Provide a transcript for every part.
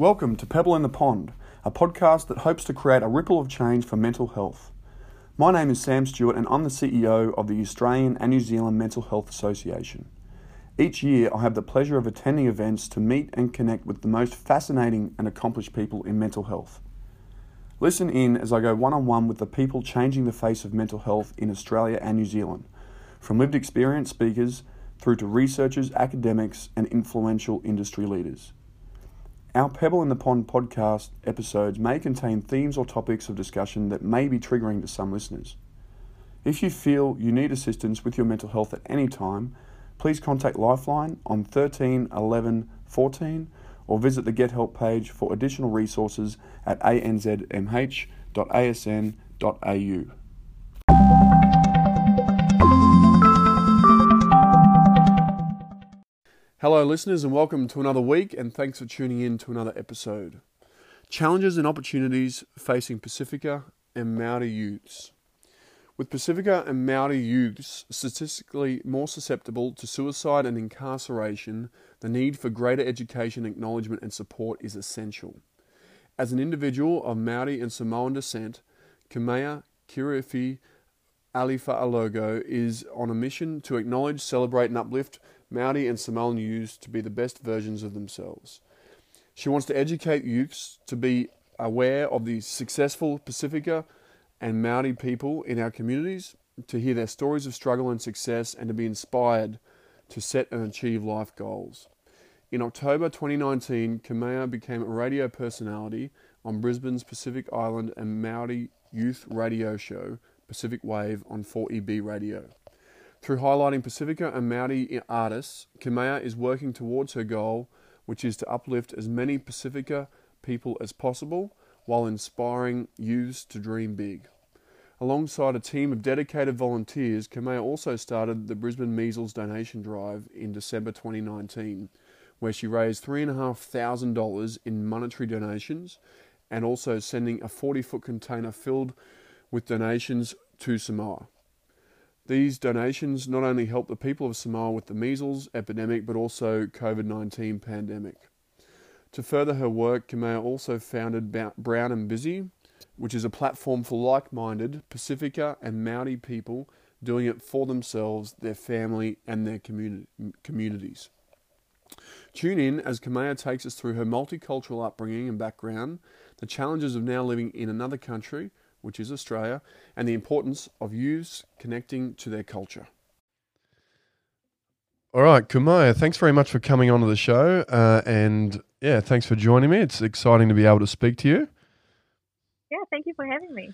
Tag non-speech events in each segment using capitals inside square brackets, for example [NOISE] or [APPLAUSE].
Welcome to Pebble in the Pond, a podcast that hopes to create a ripple of change for mental health. My name is Sam Stewart, and I'm the CEO of the Australian and New Zealand Mental Health Association. Each year, I have the pleasure of attending events to meet and connect with the most fascinating and accomplished people in mental health. Listen in as I go one on one with the people changing the face of mental health in Australia and New Zealand, from lived experience speakers through to researchers, academics, and influential industry leaders. Our Pebble in the Pond podcast episodes may contain themes or topics of discussion that may be triggering to some listeners. If you feel you need assistance with your mental health at any time, please contact Lifeline on 13 11 14 or visit the Get Help page for additional resources at anzmh.asn.au. Hello, listeners, and welcome to another week, and thanks for tuning in to another episode. Challenges and opportunities facing Pacifica and Maori youths. With Pacifica and Maori youths statistically more susceptible to suicide and incarceration, the need for greater education, acknowledgement, and support is essential. As an individual of Maori and Samoan descent, Kamea Kirifi Alifa'alogo is on a mission to acknowledge, celebrate, and uplift Maori and Samoan youths to be the best versions of themselves. She wants to educate youths to be aware of the successful Pacifica and Maori people in our communities, to hear their stories of struggle and success, and to be inspired to set and achieve life goals. In October 2019, Kamea became a radio personality on Brisbane's Pacific Island and Maori youth radio show, Pacific Wave, on 4EB Radio. Through highlighting Pacifica and Maori artists, Kamea is working towards her goal, which is to uplift as many Pacifica people as possible while inspiring youths to dream big. Alongside a team of dedicated volunteers, Kamea also started the Brisbane Measles Donation Drive in December 2019, where she raised $3,500 in monetary donations and also sending a 40 foot container filled with donations to Samoa. These donations not only help the people of Samoa with the measles epidemic but also COVID 19 pandemic. To further her work, Kamea also founded Brown and Busy, which is a platform for like minded Pacifica and Maori people doing it for themselves, their family, and their communi- communities. Tune in as Kamea takes us through her multicultural upbringing and background, the challenges of now living in another country, which is Australia, and the importance of youths connecting to their culture. All right, Kamea, thanks very much for coming onto the show. Uh, and yeah, thanks for joining me. It's exciting to be able to speak to you. Yeah, thank you for having me.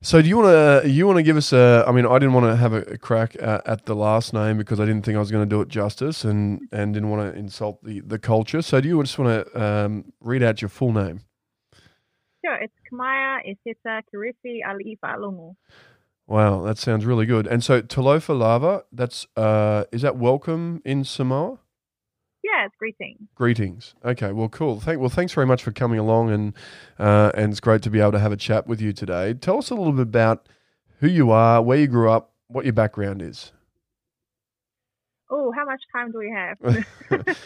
So, do you want to you want to give us a? I mean, I didn't want to have a crack at, at the last name because I didn't think I was going to do it justice, and and didn't want to insult the the culture. So, do you just want to um, read out your full name? Sure, it's Kamea Eseta Kirifi Alifa'alogo. Wow, that sounds really good. And so Talofa Lava, that's uh, is that welcome in Samoa? Yeah, it's greetings. Greetings. Okay, well, cool. Thank well, thanks very much for coming along, and uh, and it's great to be able to have a chat with you today. Tell us a little bit about who you are, where you grew up, what your background is. Oh, how much time do we have? Because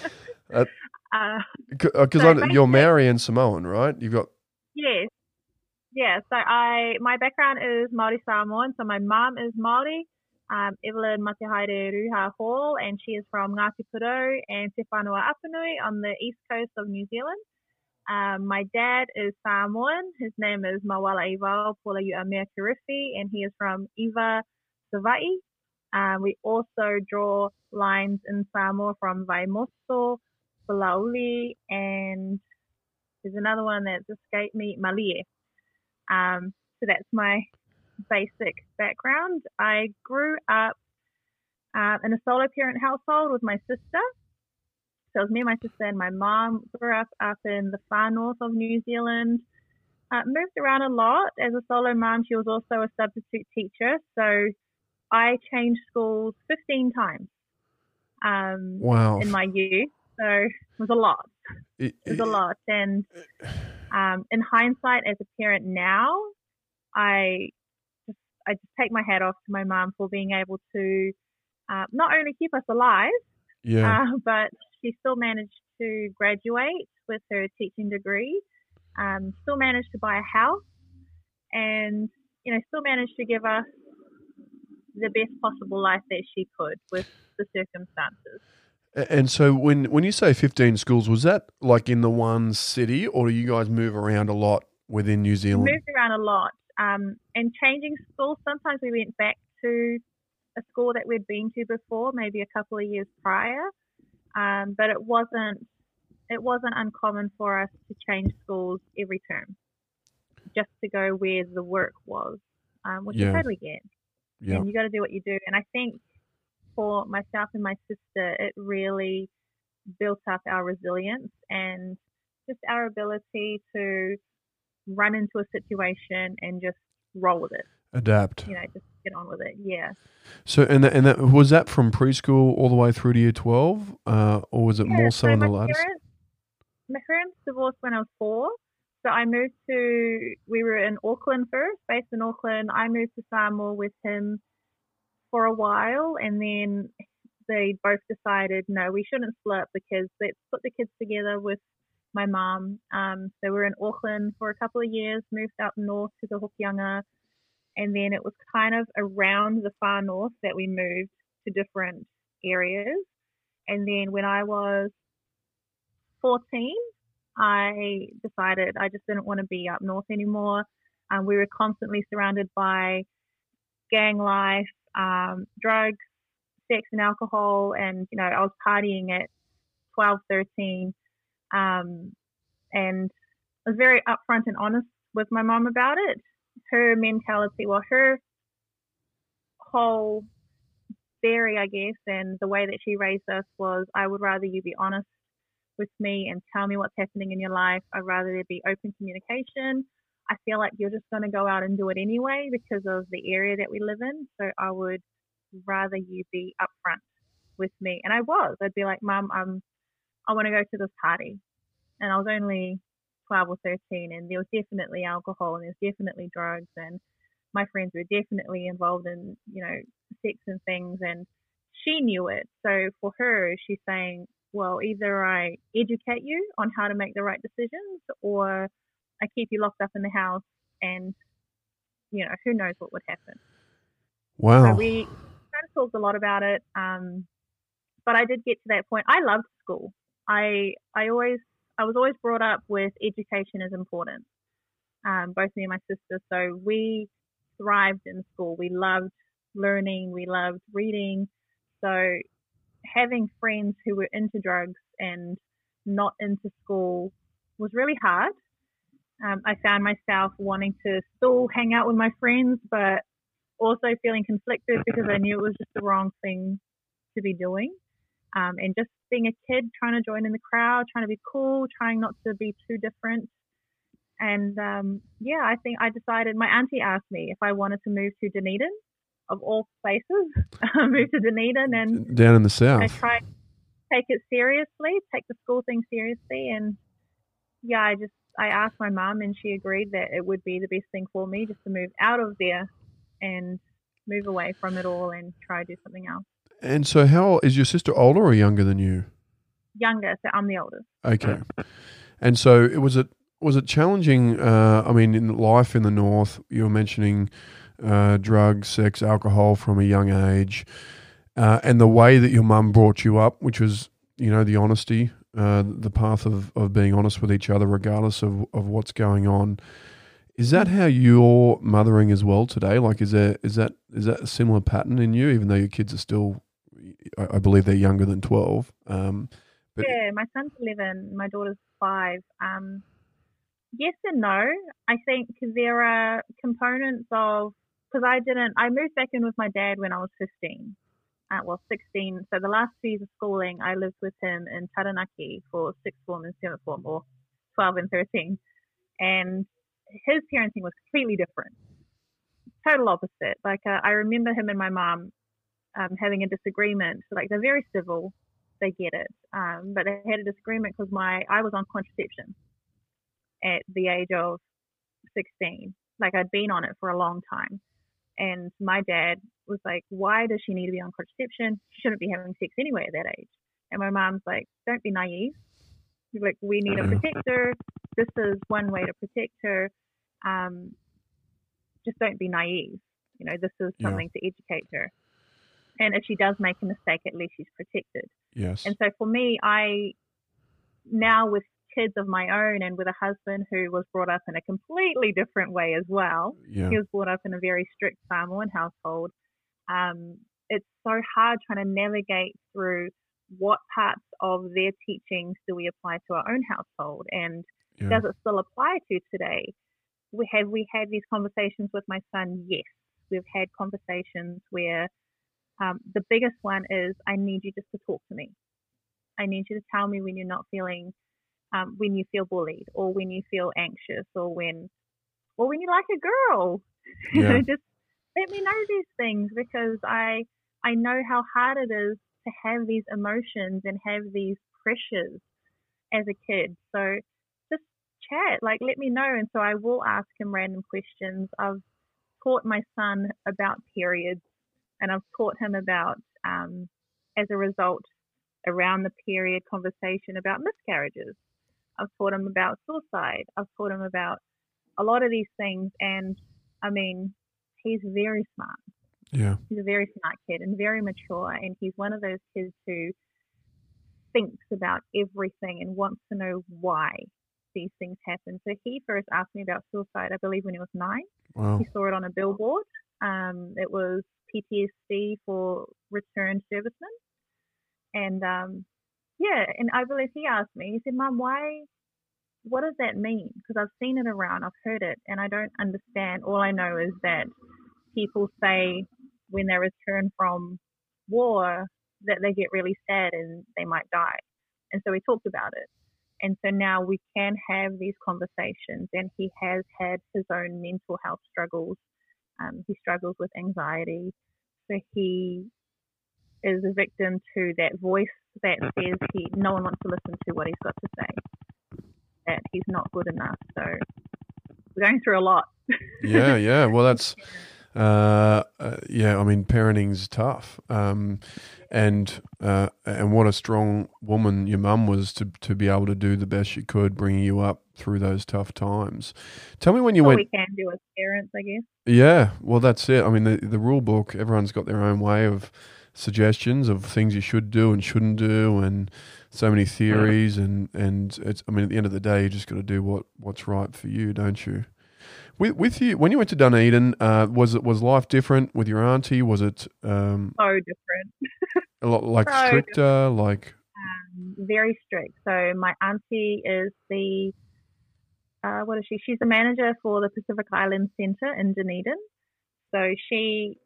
[LAUGHS] uh, [LAUGHS] uh so you're Maori and Samoan, right? You've got yes, yeah. So I my background is Maori Samoan. So my mom is Maori um, Evelyn Matihaere Ruha Hall, and she is from Ngāti Porou and Te Whanau Apanui on the east coast of New Zealand. Um, my dad is Samoan. His name is Mawala Iwao Pula Amir Kirifi, and he is from Iva Savai. Um, we also draw lines in Samoa from Vaimoso, Palauli, and there's another one that's escaped me, Malie. Um, so that's my basic background. I grew up uh, in a solo parent household with my sister. So it was me and my sister and my mom grew up up in the far north of New Zealand. Uh, moved around a lot. As a solo mom, she was also a substitute teacher. So I changed schools 15 times um, wow. in my youth. So it was a lot. It, it was a lot. And um, in hindsight, as a parent now, I I just take my hat off to my mum for being able to uh, not only keep us alive, yeah. Uh, [LAUGHS] but she still managed to graduate with her teaching degree, um, still managed to buy a house, and you know, still managed to give us the best possible life that she could with the circumstances. And so, when when you say fifteen schools, was that like in the one city, or do you guys move around a lot within New Zealand? We moved around a lot, um, and changing schools. Sometimes we went back to a school that we'd been to before, maybe a couple of years prior, um, but it wasn't it wasn't uncommon for us to change schools every term, just to go where the work was, um, which Yeah. Totally get. Yeah. and you got to do what you do. And I think for myself and my sister, it really built up our resilience and just our ability to run into a situation and just roll with it. Adapt. You know, just get on with it. Yeah. So, and that, and that was that from preschool all the way through to year twelve, uh, or was it Yeah, more so in the my latest? Parents, my parents divorced when I was four. So I moved to, we were in Auckland first, based in Auckland. I moved to Samoa with him for a while and then they both decided, no, we shouldn't split because let's put the kids together with my mom. Um, so we were in Auckland for a couple of years, moved up north to the Hokianga. And then it was kind of around the far north that we moved to different areas. And then when I was 14, I decided I just didn't want to be up north anymore. Um, we were constantly surrounded by gang life, um, drugs, sex, and alcohol. And, you know, I was partying at 12, 13. Um, and I was very upfront and honest with my mom about it. Her mentality, well, her whole theory, I guess, and the way that she raised us was I would rather you be honest with me and tell me what's happening in your life. I'd rather there be open communication. I feel like you're just going to go out and do it anyway because of the area that we live in. So I would rather you be upfront with me. And I was. I'd be like, Mum, um, I want to go to this party. And I was only 12 or 13, and there was definitely alcohol and there was definitely drugs. And my friends were definitely involved in, you know, sex and things. And she knew it. So for her, she's saying, well, either I educate you on how to make the right decisions or I keep you locked up in the house and, you know, who knows what would happen. Wow. So we kind of talked a lot about it. Um, but I did get to that point. I loved school. I I always I was always brought up with education is important. Um, both me and my sister. So we thrived in school. We loved learning. We loved reading. So having friends who were into drugs and not into school was really hard. Um, I found myself wanting to still hang out with my friends, but also feeling conflicted because I knew it was just the wrong thing to be doing. Um, and just being a kid, trying to join in the crowd, trying to be cool, trying not to be too different. And um, yeah, I think I decided. My auntie asked me if I wanted to move to Dunedin, of all places, [LAUGHS] move to Dunedin, and Down in the I south. try to take it seriously, take the school thing seriously, and yeah, I just I asked my mum, and she agreed that it would be the best thing for me just to move out of there and move away from it all and try to do something else. And so, how is your sister older or younger than you? Younger, so I'm the oldest. Okay. And so, it was it was it challenging? Uh, I mean, in life in the north, you were mentioning uh, drugs, sex, alcohol from a young age, uh, and the way that your mum brought you up, which was you know the honesty, uh, the path of, of being honest with each other, regardless of, of what's going on. Is that how you're mothering as well today? Like, is there is that is that a similar pattern in you? Even though your kids are still, I, I believe they're younger than twelve. Um, But- yeah, my son's 11, my daughter's five. Um, yes and no. I think there are components of, because I didn't, I moved back in with my dad when I was 15. Uh, well, 16. So the last two years of schooling, I lived with him in Taranaki for sixth form and seventh form, or 12 and 13. And his parenting was completely different. Total opposite. Like, uh, I remember him and my mom um, having a disagreement. Like, they're very civil, they get it. Um, but they had a disagreement because my I was on contraception at the age of 16. Like I'd been on it for a long time, and my dad was like, "Why does she need to be on contraception? She shouldn't be having sex anyway at that age." And my mom's like, "Don't be naive. Like we need a Yeah. protector. This is one way to protect her. Um, just don't be naive. You know, this is Yeah. something to educate her. And if she does make a mistake, at least she's protected. Yes. And so for me, I now with kids of my own and with a husband who was brought up in a completely different way as well. yeah. He was brought up in a very strict Samoan household. Um, it's so hard trying to navigate through what parts of their teachings do we apply to our own household and Yeah. does it still apply to today? We have we had these conversations with my son? Yes, we've had conversations where um, the biggest one is I need you just to talk to me. I need you to tell me when you're not feeling, um, when you feel bullied, or when you feel anxious, or when, or when you like a girl. You [LAUGHS] know, Yeah. just let me know these things because I I know how hard it is to have these emotions and have these pressures as a kid. So just chat, like let me know. And so I will ask him random questions. I've taught my son about periods and I've taught him about, um, as a result, around the period conversation about miscarriages. I've taught him about suicide. I've taught him about a lot of these things. And I mean, he's very smart Yeah. he's a very smart kid and very mature and he's one of those kids who thinks about everything and wants to know why these things happen. So he first asked me about suicide, I believe, when he was nine. Wow. He saw it on a billboard. Um, it was PTSD for returned servicemen. And um, yeah, and I believe he asked me, he said, Mum, why, what does that mean? Because I've seen it around, I've heard it, and I don't understand. All I know is that people say when they return from war that they get really sad and they might die. And so we talked about it. And so now we can have these conversations, and he has had his own mental health struggles. Um, he struggles with anxiety. So he is a victim to that voice that says he no one wants to listen to what he's got to say, that he's not good enough. So we're going through a lot. [LAUGHS] yeah, yeah. Well, that's uh, uh, yeah. I mean, parenting's tough, um, and uh, and what a strong woman your mum was to to be able to do the best she could, bringing you up through those tough times. Tell me when you All went. we can do as parents, I guess. Yeah, well, that's it. I mean, the the rule book. Everyone's got their own way of suggestions of things you should do and shouldn't do, and so many theories. And and it's. I mean, at the end of the day, you just got to do what what's right for you, don't you? With with you when you went to Dunedin, uh, was it was life different with your auntie? Was it um, So different. a lot like So stricter? Like um, very strict. So my auntie is the uh, what is she? She's the manager for the Pacific Island Centre in Dunedin. So she,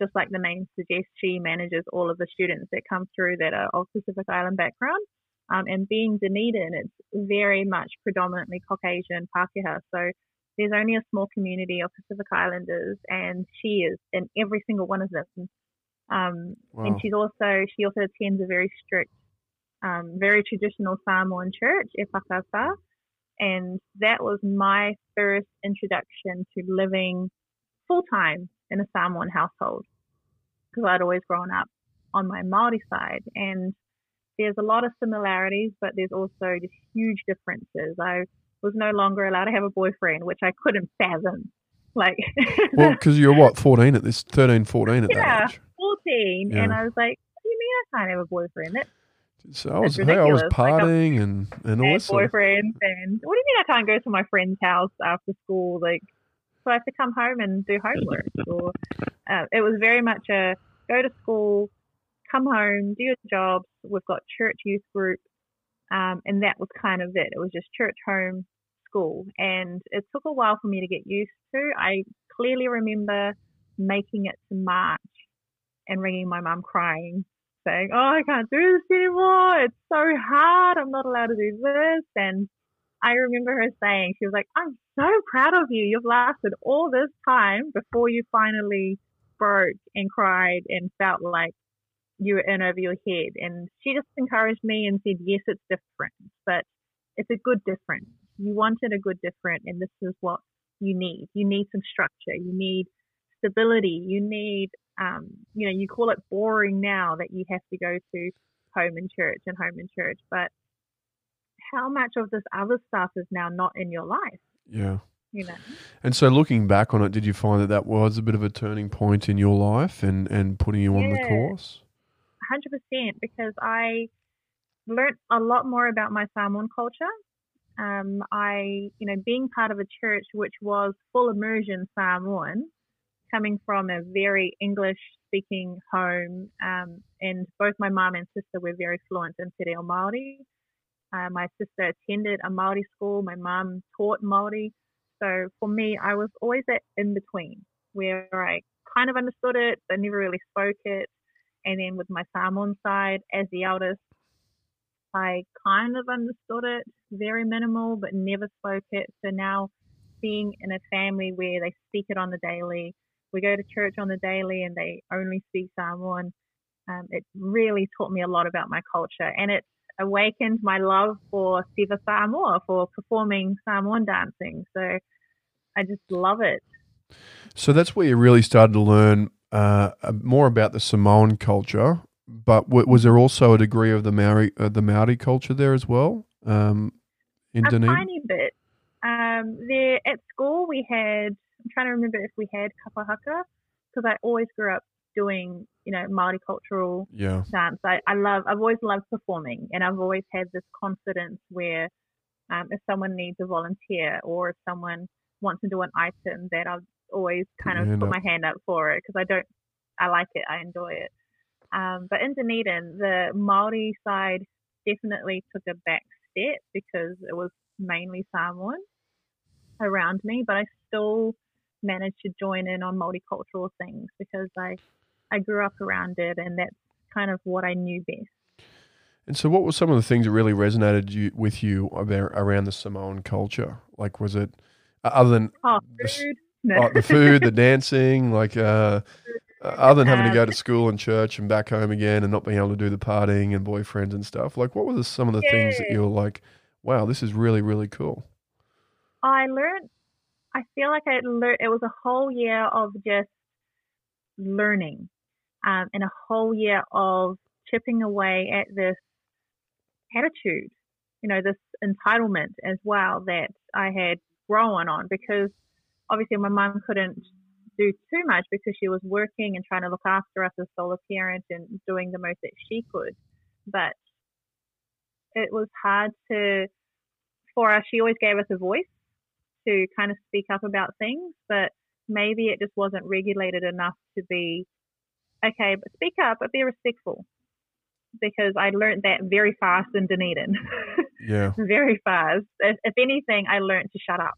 just like the name suggests, she manages all of the students that come through that are of Pacific Island background. Um, and being Dunedin, it's very much predominantly Caucasian Pākehā. So there's only a small community of Pacific Islanders, and she is in every single one of them. Um, wow, and she's also she also attends a very strict, um, very traditional Samoan church, E Whakawha, and that was my first introduction to living full time in a Samoan household because I'd always grown up on my Maori side, and there's a lot of similarities, but there's also just huge differences. I was no longer allowed to have a boyfriend, which I couldn't fathom. Like, [LAUGHS] well, because you're what fourteen at this 13, 14 at Yeah. that age. 14, Yeah. and I was like, what do you mean I can't have a boyfriend? That So I was, That's hey, I was ridiculous. Like, partying and and all this. Boyfriends, and what do you mean I can't go to my friend's house after school? Like, so I have to come home and do homework. [LAUGHS] Or uh, it was very much a go to school, come home, do your jobs. We've got church youth group, um, and that was kind of it. It was just church, home, school, and it took a while for me to get used to. I clearly remember making it to March and ringing my mum crying saying, "Oh, I can't do this anymore. It's so hard. I'm not allowed to do this." And I remember her saying, "She was like, I'm so proud of you. You've lasted all this time before you finally broke and cried and felt like you were in over your head." And she just encouraged me and said, "Yes, it's different, but it's a good difference. You wanted a good different, and this is what you need. You need some structure. You need stability. You need um, you know, you call it boring now that you have to go to home and church and home and church, but how much of this other stuff is now not in your life. Yeah. You know. And so, looking back on it, did you find that that was a bit of a turning point in your life and and putting you on the course? hundred percent because I learned a lot more about my Samoan culture. Um, I, you know, being part of a church which was full immersion Samoan, coming from a very English speaking home, um, and both my mom and sister were very fluent in Te Reo Māori. Uh, my sister attended a Māori school. My mum taught Māori. So for me, I was always that in between where I kind of understood it, but never really spoke it. And then with my Samoan side, as the eldest, I kind of understood it, very minimal, but never spoke it. So now being in a family where they speak it on the daily, we go to church on the daily and they only speak Samoan, um, it really taught me a lot about my culture. And it awakened my love for Siva Samoa, for performing Samoan dancing. So I just love it. So that's where you really started to learn uh, more about the Samoan culture. But w- was there also a degree of the Maori, uh, the Maori culture there as well? Um, in a Dunedin? tiny bit. Um, there at school we had. I'm trying to remember if we had kapahaka because I always grew up doing you know multicultural Yeah, dance. I, I love. I've always loved performing, and I've always had this confidence where um, if someone needs a volunteer or if someone wants to do an item, that I've always kind of put up. my hand up for it because I don't. I like it. I enjoy it. Um, but in Dunedin, the Maori side definitely took a back step because it was mainly Samoan around me, but I still managed to join in on multicultural things because I I grew up around it and that's kind of what I knew best. And so, what were some of the things that really resonated you, with you about, around the Samoan culture? Like, was it other than Oh, The food. No. [LAUGHS] uh, the food, the dancing, like uh, uh, other than having to Um, go to school and church and back home again, and not being able to do the partying and boyfriends and stuff? Like, what were the, some of the things that you were like, "Wow, this is really, really cool"? I learned. I feel like I learned. It was a whole year of just learning, um, and a whole year of chipping away at this attitude. You know, this entitlement as well that I had grown on because obviously my mum couldn't do too much because she was working and trying to look after us as sole parent and doing the most that she could. But it was hard to for us. She always gave us a voice to kind of speak up about things, but maybe it just wasn't regulated enough to be okay, but speak up, but be respectful. Because I learned that very fast in Dunedin, [LAUGHS] Yeah, very fast. If, if anything, I learned to shut up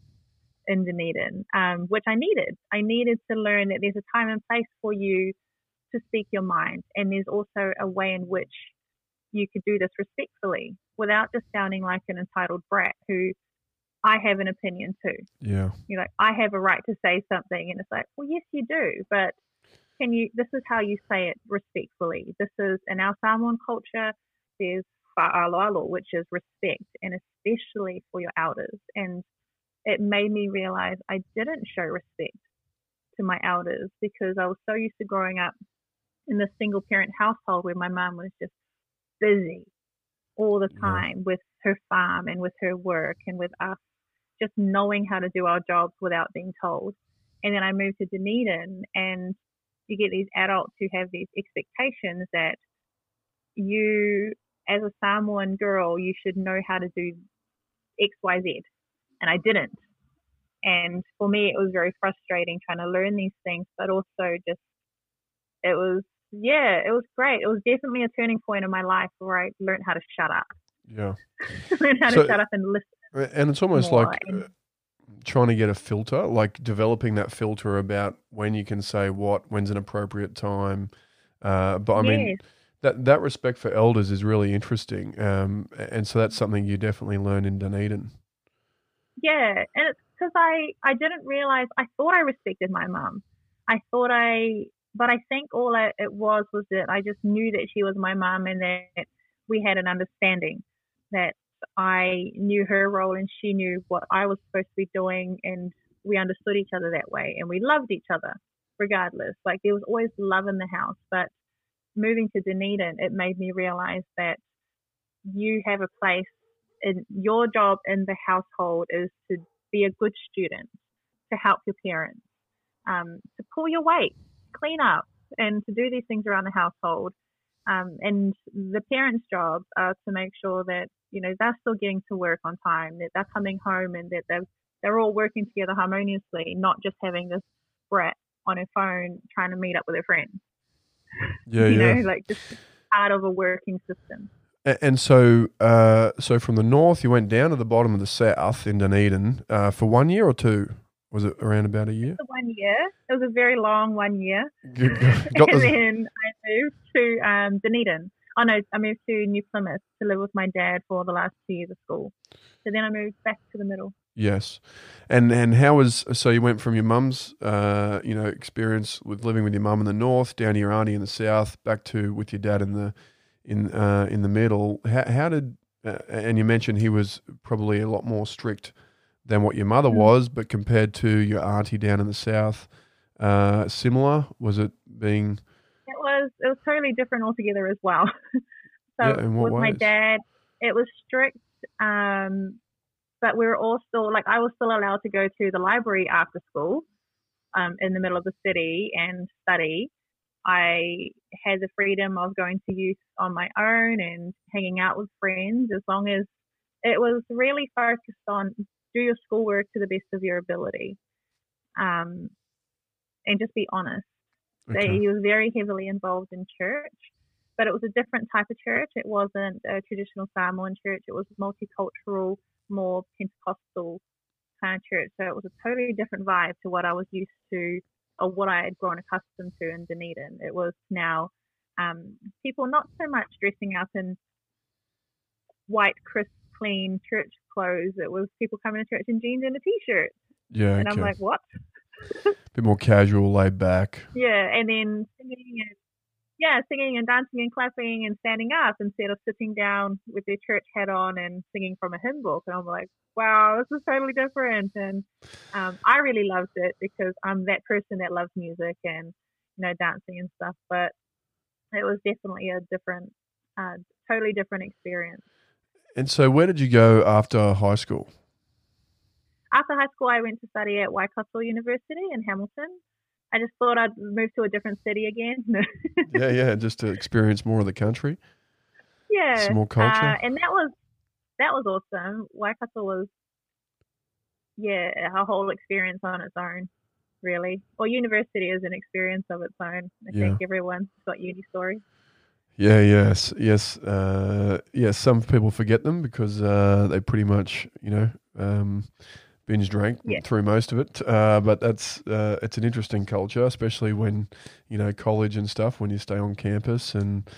in Dunedin, um, which I needed. I needed to learn that there's a time and place for you to speak your mind, and there's also a way in which you could do this respectfully without just sounding like an entitled brat who I have an opinion too. yeah, You're like, I have a right to say something. And it's like, well, yes, you do. But can you, this is how you say it respectfully. This is, in our Samoan culture, there's fa'aloalo, which is respect, and especially for your elders. And it made me realize I didn't show respect to my elders because I was so used to growing up in this single parent household where my mom was just busy all the Yeah. time with her farm and with her work and with us just knowing how to do our jobs without being told. And then I moved to Dunedin and you get these adults who have these expectations that you as a Samoan girl you should know how to do XYZ. And I didn't. And for me it was very frustrating trying to learn these things, but also just it was yeah, it was great. It was definitely a turning point in my life where I learned how to shut up. yeah. [LAUGHS] learned how So- to shut up and listen. And it's almost More like and- uh, trying to get a filter, like developing that filter about when you can say what, when's an appropriate time. Uh, but I mean, that that respect for elders is really interesting, um, and so that's something you definitely learn in Dunedin. Yeah, and it's because I I didn't realize I thought I respected my mum. I thought I, but I think all I, it was was that I just knew that she was my mum and that we had an understanding that I knew her role and she knew what I was supposed to be doing, and we understood each other that way, and we loved each other regardless. Like there was always love in the house, but moving to Dunedin, it made me realize that you have a place and your job in the household is to be a good student, to help your parents, um, to pull your weight, clean up, and to do these things around the household. Um, and the parents' jobs are to make sure that you know they're still getting to work on time, that they're coming home, and that they're they're all working together harmoniously, not just having this brat on her phone trying to meet up with her friends. Yeah, you yeah. know, like just part of a working system. And so, uh, so from the north, you went down to the bottom of the south in Dunedin uh, for one year or two. Was it around about a year? One year, it was a very long one year. Got [LAUGHS] and the, then I moved to um, Dunedin. Oh no, I moved to New Plymouth to live with my dad for the last two years of school. So then I moved back to the middle. yes, and and how was so you went from your mum's uh, you know experience with living with your mum in the north down to your auntie in the south, back to with your dad in the in uh, in the middle. How, how did uh, and you mentioned he was probably a lot more strict than what your mother Mm. was, but compared to your auntie down in the south, uh, similar was it being was it was totally different altogether as well. [LAUGHS] so Yeah, with my dad, it was strict, um, but we were all still like I was still allowed to go to the library after school, um, in the middle of the city and study. I had the freedom of going to youth on my own and hanging out with friends as long as it was really focused on do your schoolwork to the best of your ability, um, and just be honest. They, okay. he was very heavily involved in church, but it was a different type of church. It wasn't a traditional Samoan church. It was multicultural, more Pentecostal kind of church. So it was a totally different vibe to what I was used to or what I had grown accustomed to in Dunedin. It was now um, people not so much dressing up in white, crisp, clean church clothes. It was people coming to church in jeans and a t-shirt. Yeah, And okay. I'm like, what? [LAUGHS] bit more casual, laid back. Yeah, and then singing and yeah, singing and dancing and clapping and standing up instead of sitting down with their church hat on and singing from a hymn book. And I'm like, wow, this is totally different. And um, I really loved it because I'm that person that loves music and you know dancing and stuff. But it was definitely a different, uh, totally different experience. And so, where did you go after high school? After high school, I went to study at Waikato University in Hamilton. I just thought I'd move to a different city again. [LAUGHS] yeah, yeah, just to experience more of the country, yeah, some more culture. Uh, and that was that was awesome. Waikato was yeah a whole experience on its own, really. Well, university is an experience of its own. I Yeah. think everyone's got uni stories. yeah, yes, yes, uh, yes. Some people forget them because uh, they pretty much, you know, um, binge drank Yeah. through most of it. Uh, but that's uh, it's an interesting culture, especially when you know college and stuff. When you stay on campus and.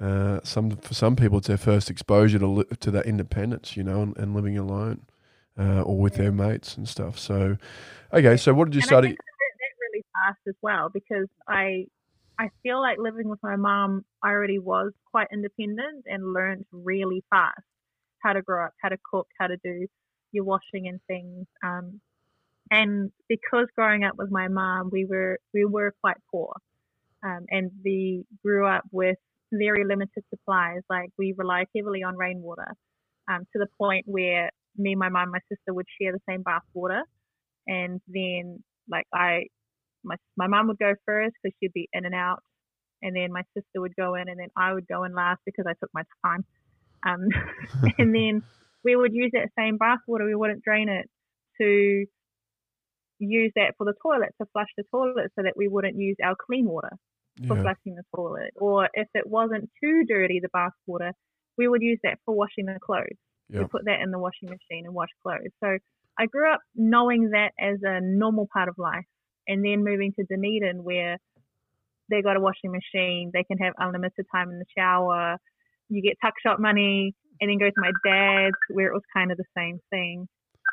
Uh, some for some people, it's their first exposure to li- to that independence, you know, and, and living alone, uh, or with their mates and stuff. So, okay, so what did you and I study? I that really fast as well because I I feel like living with my mom, I already was quite independent and learned really fast how to grow up, how to cook, how to do your washing and things. Um, and because growing up with my mom, we were we were quite poor, um, and we grew up with very limited supplies. Like we relied heavily on rainwater, um, to the point where me, my mom, my sister would share the same bath water, and then like I, my my mom would go first because she'd be in and out, and then my sister would go in, and then I would go in last because I took my time, um, [LAUGHS] and then we would use that same bath water. We wouldn't drain it to use that for the toilet to flush the toilet so that we wouldn't use our clean water for Yeah, flushing the toilet. Or if it wasn't too dirty, the bath water, we would use that for washing the clothes. yeah, We put that in the washing machine and wash clothes. So I grew up knowing that as a normal part of life. And then moving to Dunedin where they got a washing machine, they can have unlimited time in the shower, you get tuck shop money, and then go to my dad's where it was kind of the same thing.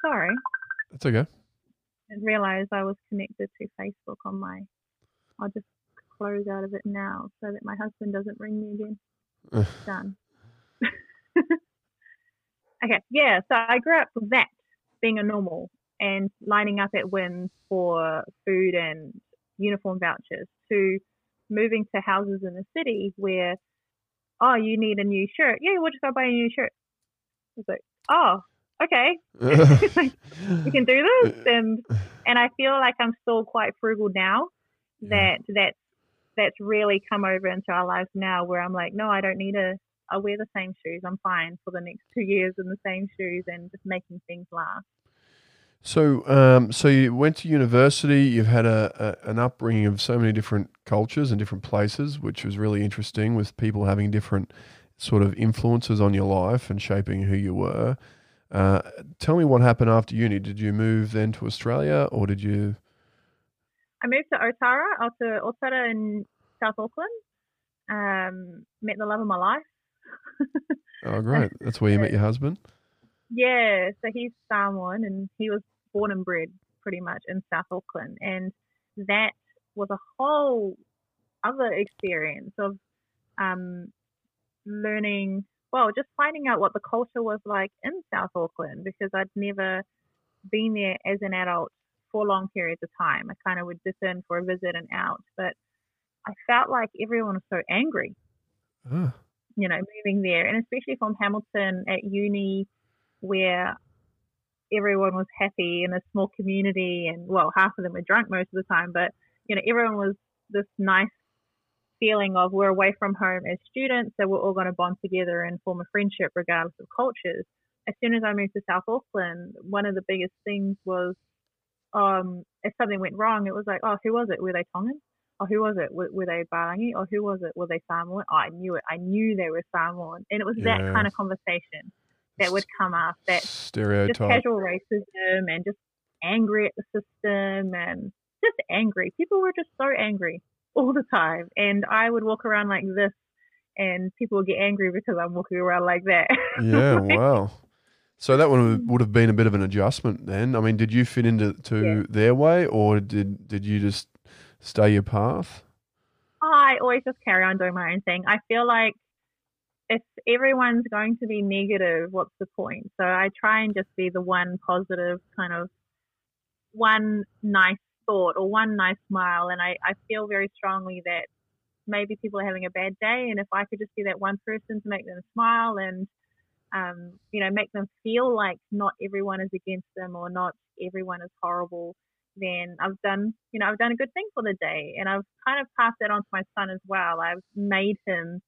Sorry, that's okay. I realized I was connected to Facebook on my. I'll just close out of it now so that my husband doesn't ring me again. [SIGHS] Done. [LAUGHS] okay, yeah. So I grew up with that being a normal and lining up at WINZ for food and uniform vouchers to moving to houses in the city where, oh, you need a new shirt. Yeah, we'll just go buy a new shirt. It's like, oh, okay, [LAUGHS] we can do this, [LAUGHS] and and I feel like I'm still quite frugal now. That that that's really come over into our lives now, where I'm like, no, I don't need a. I wear the same shoes. I'm fine for the next two years in the same shoes and just making things last. So, um, so you went to university. You've had a, a, an upbringing of so many different cultures and different places, which was really interesting. With people having different sort of influences on your life and shaping who you were. Uh, tell me what happened after uni. Did you move then to Australia, or did you? I moved to Otara, out to Otara in South Auckland. Um, met the love of my life. [LAUGHS] oh, great! That's where you met your husband. Yeah, so he's Samoan, and he was born and bred pretty much in South Auckland, and that was a whole other experience of um, learning, well, just finding out what the culture was like in South Auckland because I'd never been there as an adult for long periods of time. I kind of would dip in for a visit and out, but I felt like everyone was so angry. Uh. You know, moving there, and especially from Hamilton at uni, where everyone was happy in a small community, and well, half of them were drunk most of the time, but you know, everyone was this nice feeling of we're away from home as students, so we're all going to bond together and form a friendship regardless of cultures. As soon as I moved to South Auckland, one of the biggest things was um, if something went wrong, it was like, oh, who was it? Were they Tongan? Oh, who was it? Were, were they Palangi? Or who was it? Were they Samoan? Oh, I knew it. I knew they were Samoan. And it was that kind of conversation that would come up that stereotype, just casual racism and just angry at the system and just angry. People were just so angry all the time. And I would walk around like this and people would get angry because I'm walking around like that. Yeah, [LAUGHS] wow. So that one mm. would have been a bit of an adjustment then. I mean, did you fit into to yeah. their way or did did you just stay your path? I always just carry on doing my own thing. I feel like if everyone's going to be negative, what's the point? So I try and just be the one positive kind of one nice thought or one nice smile. And I, I feel very strongly that maybe people are having a bad day. And if I could just be that one person to make them smile and, um, you know, make them feel like not everyone is against them or not everyone is horrible, then I've done, you know, I've done a good thing for the day. And I've kind of passed that on to my son as well. I've made him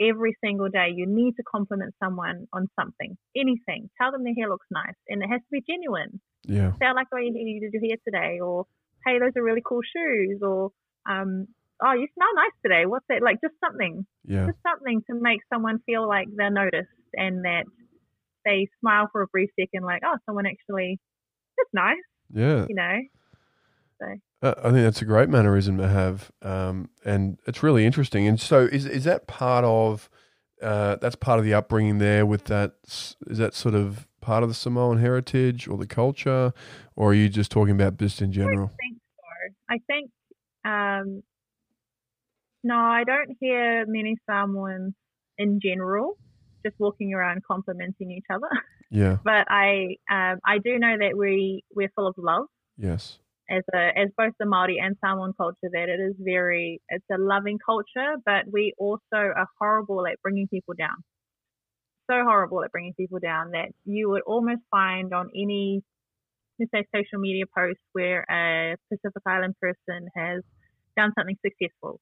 every single day. You need to compliment someone on something, anything. Tell them their hair looks nice, and it has to be genuine. Yeah. Say, I like the way you did your hair today, or hey, those are really cool shoes, or um, oh, you smell nice today. What's that? Like just something. Yeah. Just something to make someone feel like they're noticed and that they smile for a brief second, like, oh, someone actually, that's nice. Yeah. You know. So. Uh, I think that's a great mannerism to have, um, and it's really interesting. And so, is is that part of uh, that's part of the upbringing there? With that, is that sort of part of the Samoan heritage or the culture, or are you just talking about just in general? I think so. I think um, no, I don't hear many Samoans in general just walking around complimenting each other. Yeah. [LAUGHS] but I um, I do know that we we're full of love. Yes. As a as both the Maori and Samoan culture, that it is very it's a loving culture, but we also are horrible at bringing people down so horrible at bringing people down that you would almost find on any, let's say, social media post where a Pacific Island person has done something successful.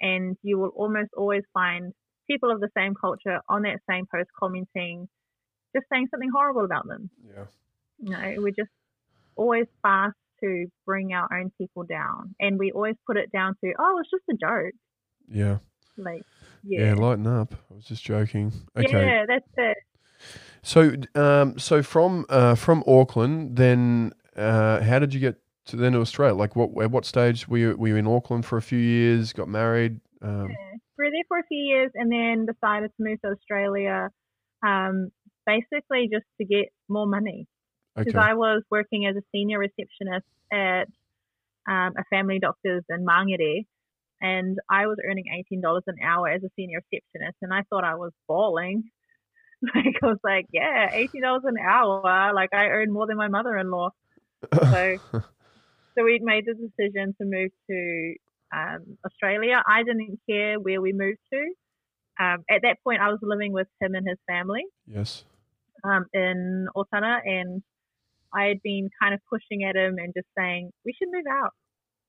And you will almost always find people of the same culture on that same post commenting, just saying something horrible about them. Yeah. You know, we're just always fast to bring our own people down. And we always put it down to, oh, it's just a joke. Yeah. Like, yeah. yeah, lighten up. I was just joking. Okay. Yeah, that's it. So, um, so from uh, from Auckland, then uh, how did you get to then to Australia? Like, what at what stage were you were you in Auckland for a few years? Got married? Um, yeah. We were there for a few years, and then decided to move to Australia. Um, basically, just to get more money because okay. I was working as a senior receptionist at um, a family doctor's in Mangere, and I was earning eighteen dollars an hour as a senior receptionist, and I thought I was balling. [LAUGHS] Like I was like, yeah, eighteen dollars an hour. Like I earn more than my mother-in-law. So, [LAUGHS] so we made the decision to move to um, Australia. I didn't care where we moved to. Um, at that point, I was living with him and his family. Yes. um, in Otara, and I had been kind of pushing at him and just saying, we should move out.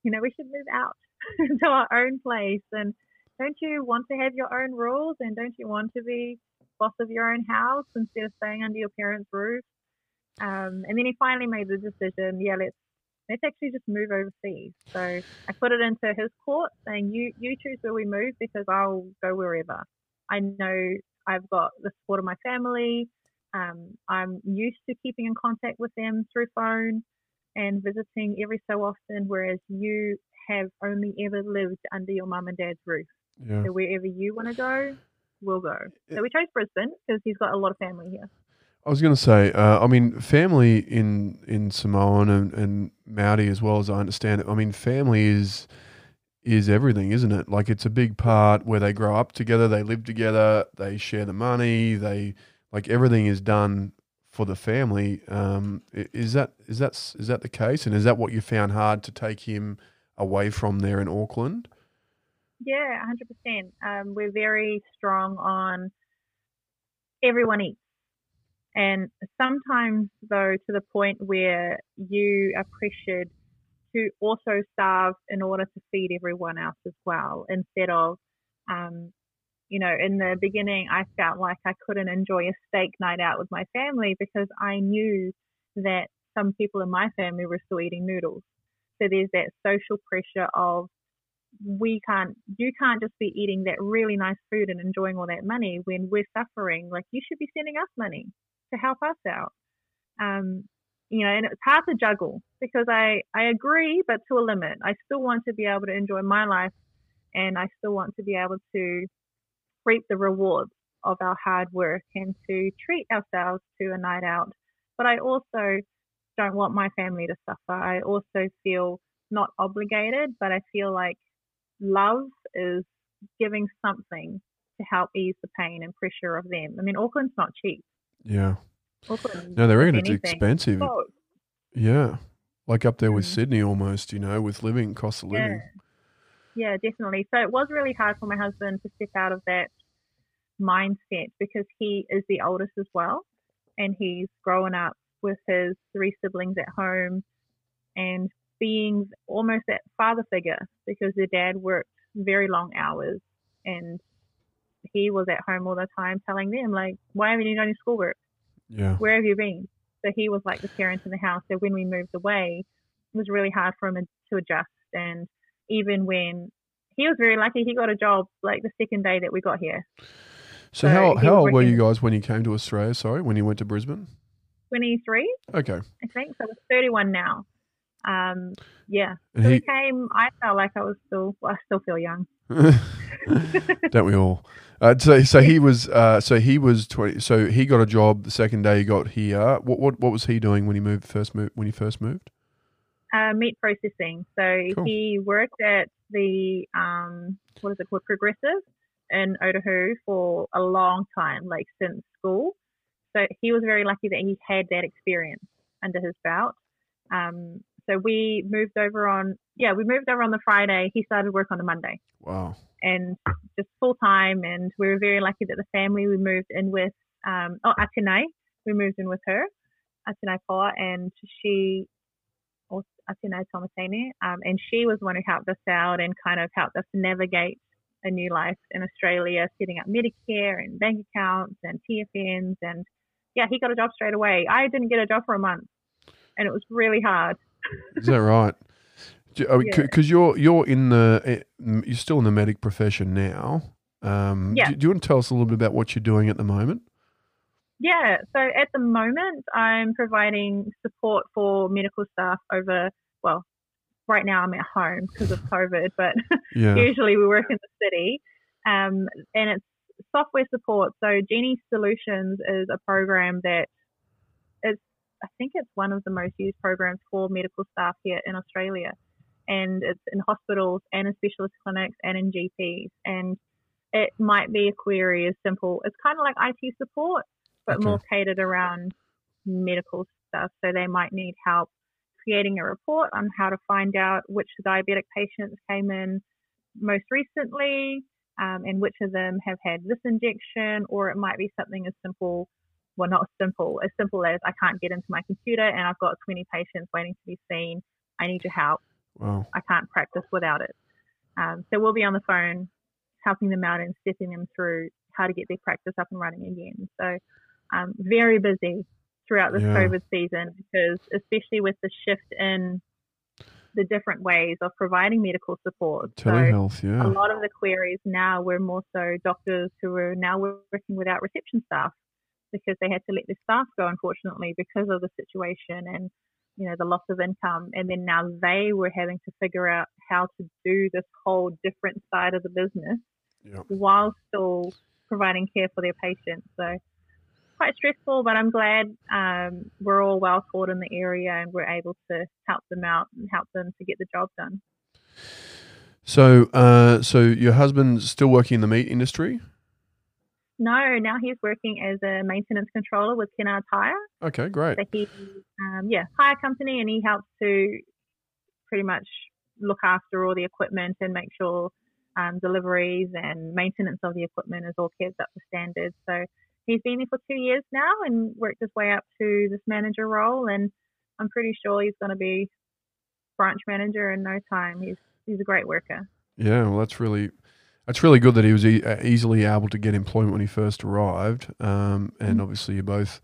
You know, we should move out [LAUGHS] to our own place. And don't you want to have your own rules? And don't you want to be boss of your own house instead of staying under your parents' roof? Um, and then he finally made the decision, yeah, let's let's actually just move overseas. So I put it into his court saying, you, you choose where we move because I'll go wherever. I know I've got the support of my family. Um, I'm used to keeping in contact with them through phone and visiting every so often, whereas you have only ever lived under your mum and dad's roof. Yeah. So wherever you want to go, we'll go. So we chose Brisbane because he's got a lot of family here. I was going to say, uh, I mean, family in in Samoan and, and Maori as well as I understand it. I mean, family is is everything, isn't it? Like it's a big part where they grow up together, they live together, they share the money, they like everything is done for the family. Um, is that is that is that the case? And is that what you found hard to take him away from there in Auckland? Yeah, hundred um, percent. We're very strong on everyone eats. And sometimes, though, to the point where you are pressured to also starve in order to feed everyone else as well, instead of, um, you know, in the beginning, I felt like I couldn't enjoy a steak night out with my family because I knew that some people in my family were still eating noodles. So there's that social pressure of we can't, you can't just be eating that really nice food and enjoying all that money when we're suffering. Like you should be sending us money to help us out. Um, you know, and it's hard to juggle because I, I agree, but to a limit. I still want to be able to enjoy my life and I still want to be able to reap the rewards of our hard work and to treat ourselves to a night out. But I also don't want my family to suffer. I also feel not obligated, but I feel like love is giving something to help ease the pain and pressure of them. I mean, Auckland's not cheap. Yeah. no, they reckon it's expensive. Oh. Yeah. Like up there with mm. Sydney almost, you know, with living cost of living. Yeah. Yeah, definitely. So it was really hard for my husband to step out of that mindset because he is the oldest as well. And he's grown up with his three siblings at home and being almost that father figure because their dad worked very long hours and he was at home all the time telling them like, why haven't you done your schoolwork? Yeah. Where have you been? So he was like the parent in the house. So when we moved away, it was really hard for him to adjust. And even when he was very lucky, he got a job like the second day that we got here. So, so how how old were you guys when you came to Australia? Sorry, when you went to Brisbane. Twenty three. Okay. I think so. I was thirty one now. Um, yeah. And so he, came. I felt like I was still. Well, I still feel young. [LAUGHS] Don't we all? Uh, so, so he was, uh, so he was twenty. So he got a job the second day he got here. What, what, what was he doing when he moved first? Moved when he first moved? Uh, meat processing. So cool. he worked at the um, what is it called, Progressive in Otahu for a long time, like since school. So he was very lucky that he had that experience under his belt. Um, so we moved over on, yeah, we moved over on the Friday. He started work on the Monday. Wow. And just full time. And we were very lucky that the family we moved in with, um, oh, Atenai, we moved in with her, Atenai Paula, and she, or Atenai Tomatene, um, and she was the one who helped us out and kind of helped us navigate a new life in Australia, setting up Medicare and bank accounts and TFNs. And yeah, he got a job straight away. I didn't get a job for a month and it was really hard. Is that right? [LAUGHS] Because you're you're in the eh, you're still in the medic profession now. Um, yeah. Do, do, you want to tell us a little bit about what you're doing at the moment? Yeah. So at the moment, I'm providing support for medical staff over. Well, right now I'm at home because of COVID, but [LAUGHS] yeah. usually we work in the city, um, and it's software support. So Genie Solutions is a program that is I think it's one of the most used programs for medical staff here in Australia. And it's in hospitals and in specialist clinics and in GPs. And it might be a query as simple, it's kind of like IT support, but okay. more catered around medical stuff. So they might need help creating a report on how to find out which diabetic patients came in most recently um, and which of them have had this injection, or it might be something as simple well, not simple, as simple as I can't get into my computer and I've got 20 patients waiting to be seen. I need your help. Wow. I can't practice without it. Um, so we'll be on the phone helping them out and stepping them through how to get their practice up and running again. So um, very busy throughout this Yeah. COVID season because especially with the shift in the different ways of providing medical support. So Telehealth, a lot of the queries now were more so doctors who were now working without reception staff because they had to let their staff go, unfortunately, because of the situation and you know the loss of income. And then now they were having to figure out how to do this whole different side of the business Yep. while still providing care for their patients. So quite stressful, but I'm glad um, we're all well taught in the area and we're able to help them out and help them to get the job done. So, uh, so your husband's still working in the meat industry? No, now he's working as a maintenance controller with Kennards Hire. Okay, great. So he, um, yeah, hire company, and he helps to pretty much look after all the equipment and make sure um, deliveries and maintenance of the equipment is all kept up to standards. So he's been there for two years now and worked his way up to this manager role, and I'm pretty sure he's going to be branch manager in no time. He's he's a great worker. Yeah, well, that's really that's really good that he was e- uh, easily able to get employment when he first arrived, um, and Mhm. obviously you're both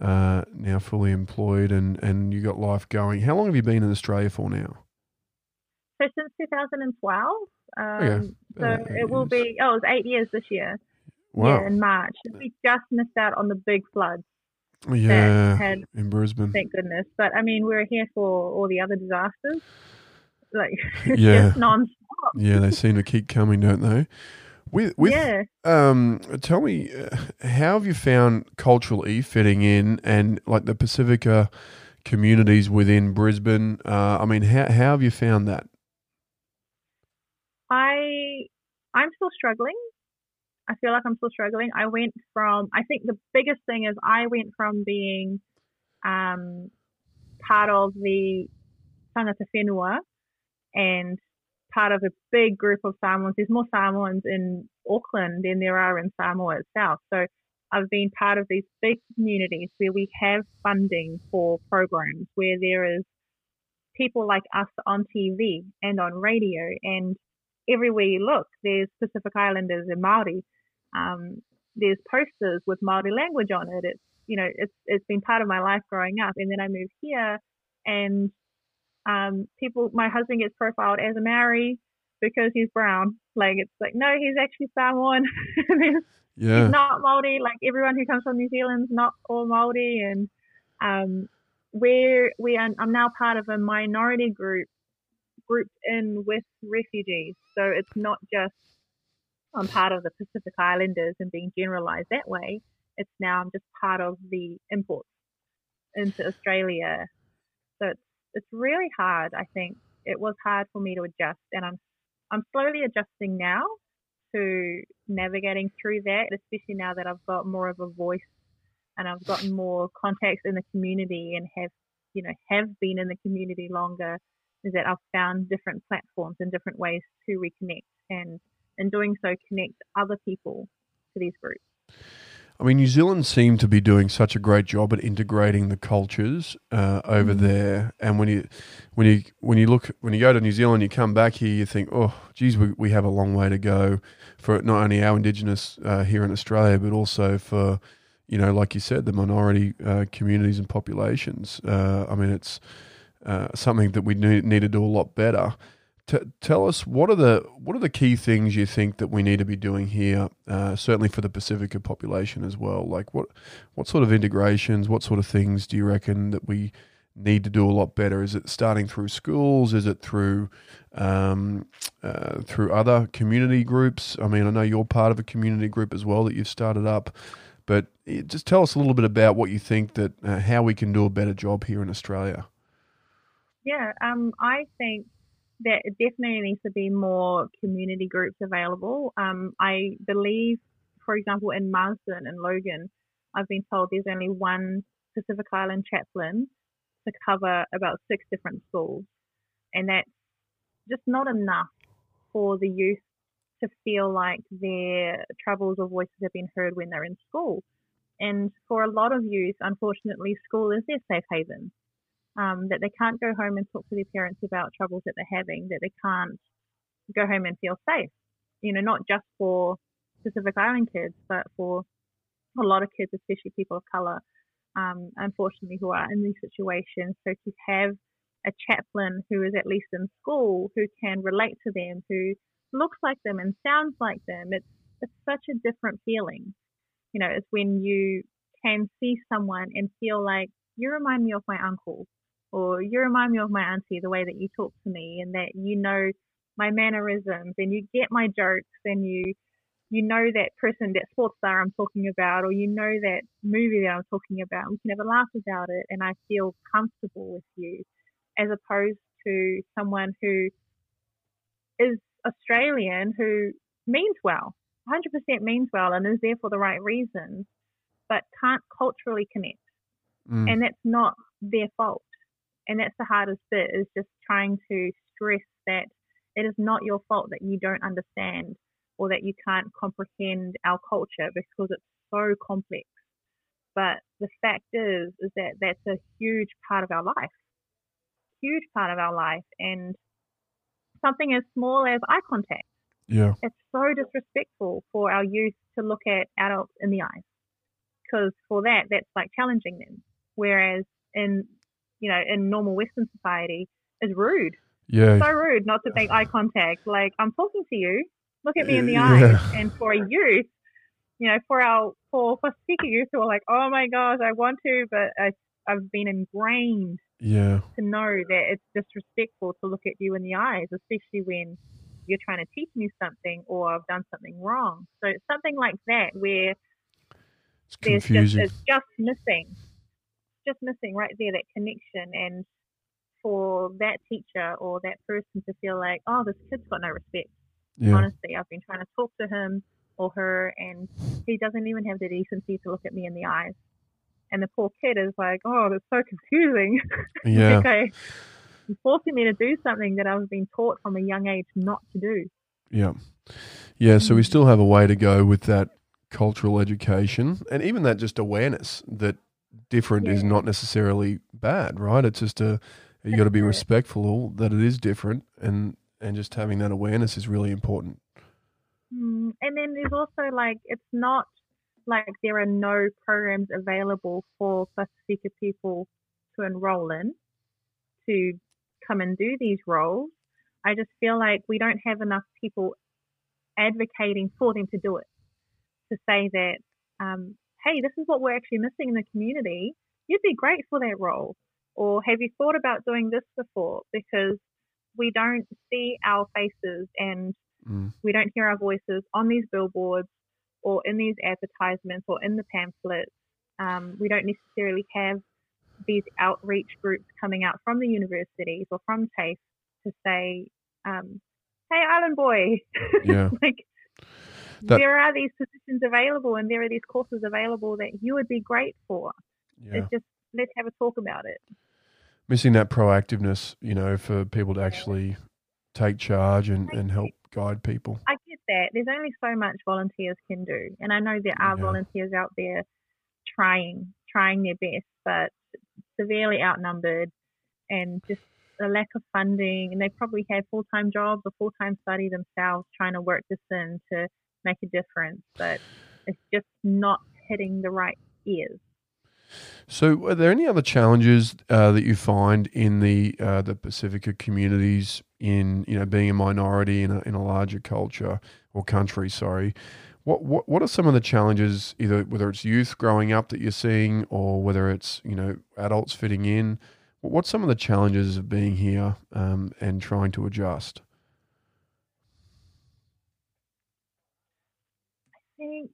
uh, now fully employed and and you got life going. How long have you been in Australia for now? So since 2012, um, Okay. so Uh, it will years. be. Oh, it was eight years this year. Wow. Yeah, in March. We just missed out on the big floods. Yeah, had- in Brisbane. Thank goodness. But I mean, we're here for all the other disasters. Like [LAUGHS] Yeah. non stop. Yeah, they seem to keep coming, don't they? With with Yeah. um, tell me, uh, how have you found cultural e fitting in and like the Pacifica communities within Brisbane? Uh, I mean, how how have you found that? I I'm still struggling. I feel like I'm still struggling. I went from I think the biggest thing is I went from being um, part of the tangata whenua and part of a big group of Samoans. There's more Samoans in Auckland than there are in Samoa itself. So I've been part of these big communities where we have funding for programs, where there is people like us on TV and on radio, and everywhere you look, there's Pacific Islanders and Maori. Um, there's posters with Maori language on it. It's you know, it's it's been part of my life growing up, and then I moved here, and um, people, my husband gets profiled as a Maori because he's brown. Like it's like no, he's actually Samoan. [LAUGHS] Yeah, he's not Maori. Like everyone who comes from New Zealand's not all Maori, and um, we're we are, I'm now part of a minority group grouped in with refugees. So it's not just I'm part of the Pacific Islanders and being generalized that way. It's now I'm just part of the imports into Australia. So it's it's really hard. I think it was hard for me to adjust, and I'm I'm slowly adjusting now to navigating through that, especially now that I've got more of a voice and I've gotten more contacts in the community and have, you know, have been in the community longer, is that I've found different platforms and different ways to reconnect and in doing so connect other people to these groups. I mean, New Zealand seemed to be doing such a great job at integrating the cultures uh, over Mhm. there. And when you when you when you look when you go to New Zealand, you come back here, you think, oh, geez, we we have a long way to go for not only our Indigenous uh, here in Australia, but also for you know, like you said, the minority uh, communities and populations. Uh, I mean, it's uh, something that we need, need to do a lot better. T- tell us what are the what are the key things you think that we need to be doing here, uh, certainly for the Pacifica population as well. Like what what sort of integrations, what sort of things do you reckon that we need to do a lot better? Is it starting through schools? Is it through um, uh, through other community groups? I mean, I know you're part of a community group as well that you've started up, but eh, just tell us a little bit about what you think that uh, how we can do a better job here in Australia. Yeah, um, I think it definitely needs to be more community groups available. Um, I believe, for example, in Marsden and Logan, I've been told there's only one Pacific Island chaplain to cover about six different schools, and that's just not enough for the youth to feel like their troubles or voices have been heard when they're in school. And for a lot of youth, unfortunately, school is their safe haven. Um, that they can't go home and talk to their parents about troubles that they're having, that they can't go home and feel safe. You know, not just for Pacific Island kids, but for a lot of kids, especially people of color, um, unfortunately, who are in these situations. So to have a chaplain who is at least in school, who can relate to them, who looks like them and sounds like them, it's it's such a different feeling. You know, it's when you can see someone and feel like you remind me of my uncle, or you remind me of my auntie, the way that you talk to me, and that you know my mannerisms, and you get my jokes, and you you know that person, that sports star I'm talking about, or you know that movie that I'm talking about. We can have a laugh about it, and I feel comfortable with you, as opposed to someone who is Australian who means well, 100% means well, and is there for the right reasons, but can't culturally connect. Mm. And that's not their fault. And that's the hardest bit is just trying to stress that it is not your fault that you don't understand or that you can't comprehend our culture because it's so complex. But the fact is, is that that's a huge part of our life, huge part of our life, and something as small as eye contact. Yeah, it's so disrespectful for our youth to look at adults in the eyes, because for that, that's like challenging them. Whereas in, you know, in normal Western society, is rude. Yeah, so rude not to make eye contact. Like I'm talking to you, look at me in the eyes. And for a youth, you know, for our for for speaker youth who are like, oh my gosh, I want to, but I, I've been ingrained yeah to know that it's disrespectful to look at you in the eyes, especially when you're trying to teach me something or I've done something wrong. So it's something like that where it's confusing. Just, it's just missing, just missing right there that connection and for that teacher or that person to feel like, oh, this kid's got no respect yeah. Honestly, I've been trying to talk to him or her, and he doesn't even have the decency to look at me in the eyes. And the poor kid is like, "Oh, that's so confusing." [LAUGHS] Yeah. okay, he's forcing me to do something that I've been taught from a young age not to do. Yeah, yeah. So we mm. still have a way to go with that cultural education, and even that just awareness that different yeah. is not necessarily bad, right? It's just a you got to be respectful that it is different, and and just having that awareness is really important. Mm, and then there's also like it's not like there are no programs available for Pasifika people to enroll in to come and do these roles. I just feel like we don't have enough people advocating for them to do it. To say that, um, hey, this is what we're actually missing in the community. You'd be great for that role. Or have you thought about doing this before? Because we don't see our faces and mm. we don't hear our voices on these billboards or in these advertisements or in the pamphlets. Um, we don't necessarily have these outreach groups coming out from the universities or from TAFE to say, um, "Hey, Island Boy, [LAUGHS] yeah. like that, there are these positions available and there are these courses available that you would be great for. Yeah. It's just let's have a talk about it." missing that proactiveness, you know, for people to actually take charge and, and help guide people. I get that. There's only so much volunteers can do. And I know there are yeah. volunteers out there trying, trying their best, but severely outnumbered and just a lack of funding. And they probably have full time jobs or full time study themselves trying to work this in to make a difference. But it's just not hitting the right ears. So, are there any other challenges uh, that you find in the uh, the Pacifica communities in you know being a minority in a, in a larger culture or country? Sorry, what, what what are some of the challenges either whether it's youth growing up that you're seeing or whether it's you know adults fitting in? What's some of the challenges of being here um, and trying to adjust? I think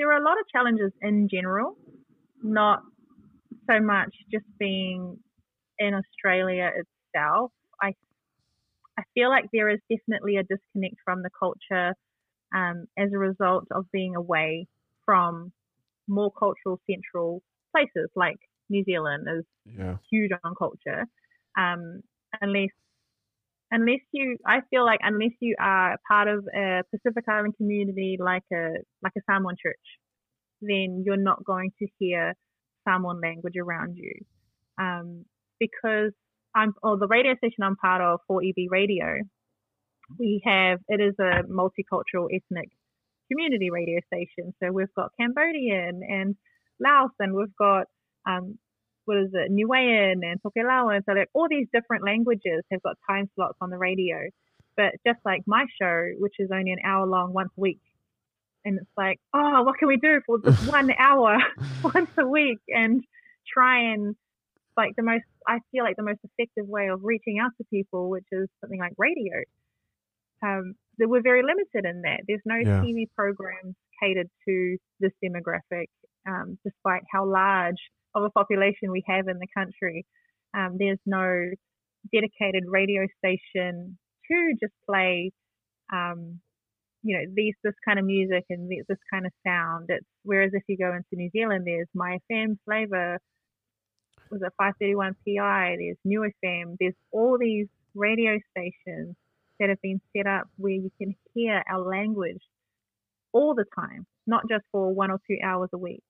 there are a lot of challenges in general not so much just being in Australia itself. I I feel like there is definitely a disconnect from the culture um, as a result of being away from more cultural central places like New Zealand is yeah. huge on culture. Um, unless unless you I feel like unless you are part of a Pacific Island community like a like a Samoan church then you're not going to hear Samoan language around you. Um, because I'm, or the radio station I'm part of, 4EB Radio, we have, it is a multicultural ethnic community radio station. So we've got Cambodian and Laos, and we've got, um, what is it, Niuean and Tokelauan. So like all these different languages have got time slots on the radio. But just like my show, which is only an hour long once a week, and it's like, oh, what can we do for this [LAUGHS] one hour [LAUGHS] once a week and try and like the most, I feel like the most effective way of reaching out to people, which is something like radio. Um, that we're very limited in that. There's no yeah. TV programs catered to this demographic, um, despite how large of a population we have in the country. Um, there's no dedicated radio station to just play um, you know these this kind of music and this kind of sound. It's whereas if you go into New Zealand, there's Mai FM Flava, was it 531 PI? There's Niu FM. There's all these radio stations that have been set up where you can hear our language all the time, not just for one or two hours a week.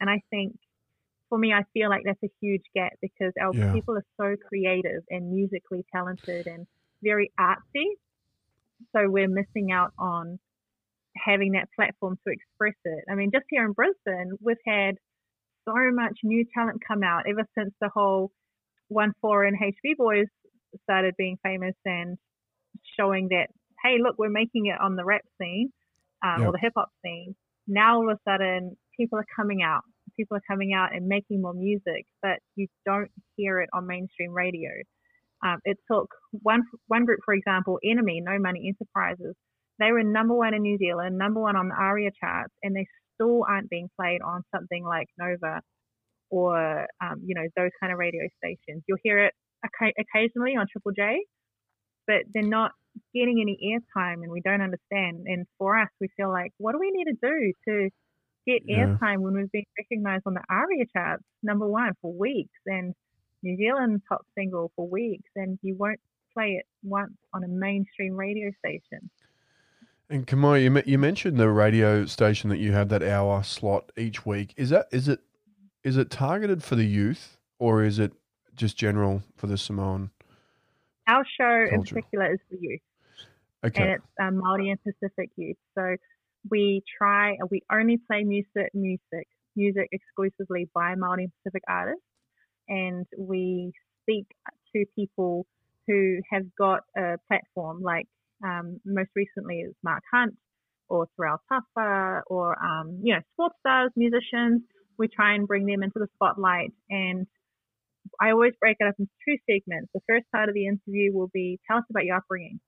And I think for me, I feel like that's a huge gap because our yeah. people are so creative and musically talented and very artsy so we're missing out on having that platform to express it. I mean, just here in Brisbane, we've had so much new talent come out ever since the whole one four and HB boys started being famous and showing that hey, look, we're making it on the rap scene um, yep. or the hip hop scene. Now all of a sudden, people are coming out. People are coming out and making more music, but you don't hear it on mainstream radio. Um, it took one one group, for example, NME, No Money Enterprises. They were number one in New Zealand, number one on the ARIA charts, and they still aren't being played on something like Nova or um, you know those kind of radio stations. You'll hear it occasionally on Triple J, but they're not getting any airtime, and we don't understand. And for us, we feel like, what do we need to do to get yeah. airtime when we've been recognised on the ARIA charts, number one for weeks, and New Zealand top single for weeks, and you won't play it once on a mainstream radio station. And Kamea, you, you mentioned the radio station that you have that hour slot each week. Is that is it is it targeted for the youth or is it just general for the Samoan? Our show culture? in particular is for youth. Okay. And it's um, Māori and Pacific youth. So we try, we only play music, music, music exclusively by Māori and Pacific artists and we speak to people who have got a platform, like um, most recently is Mark Hunt or Terrell Taffa or, um, you know, sports stars, musicians. We try and bring them into the spotlight. And I always break it up into two segments. The first part of the interview will be tell us about your upbringing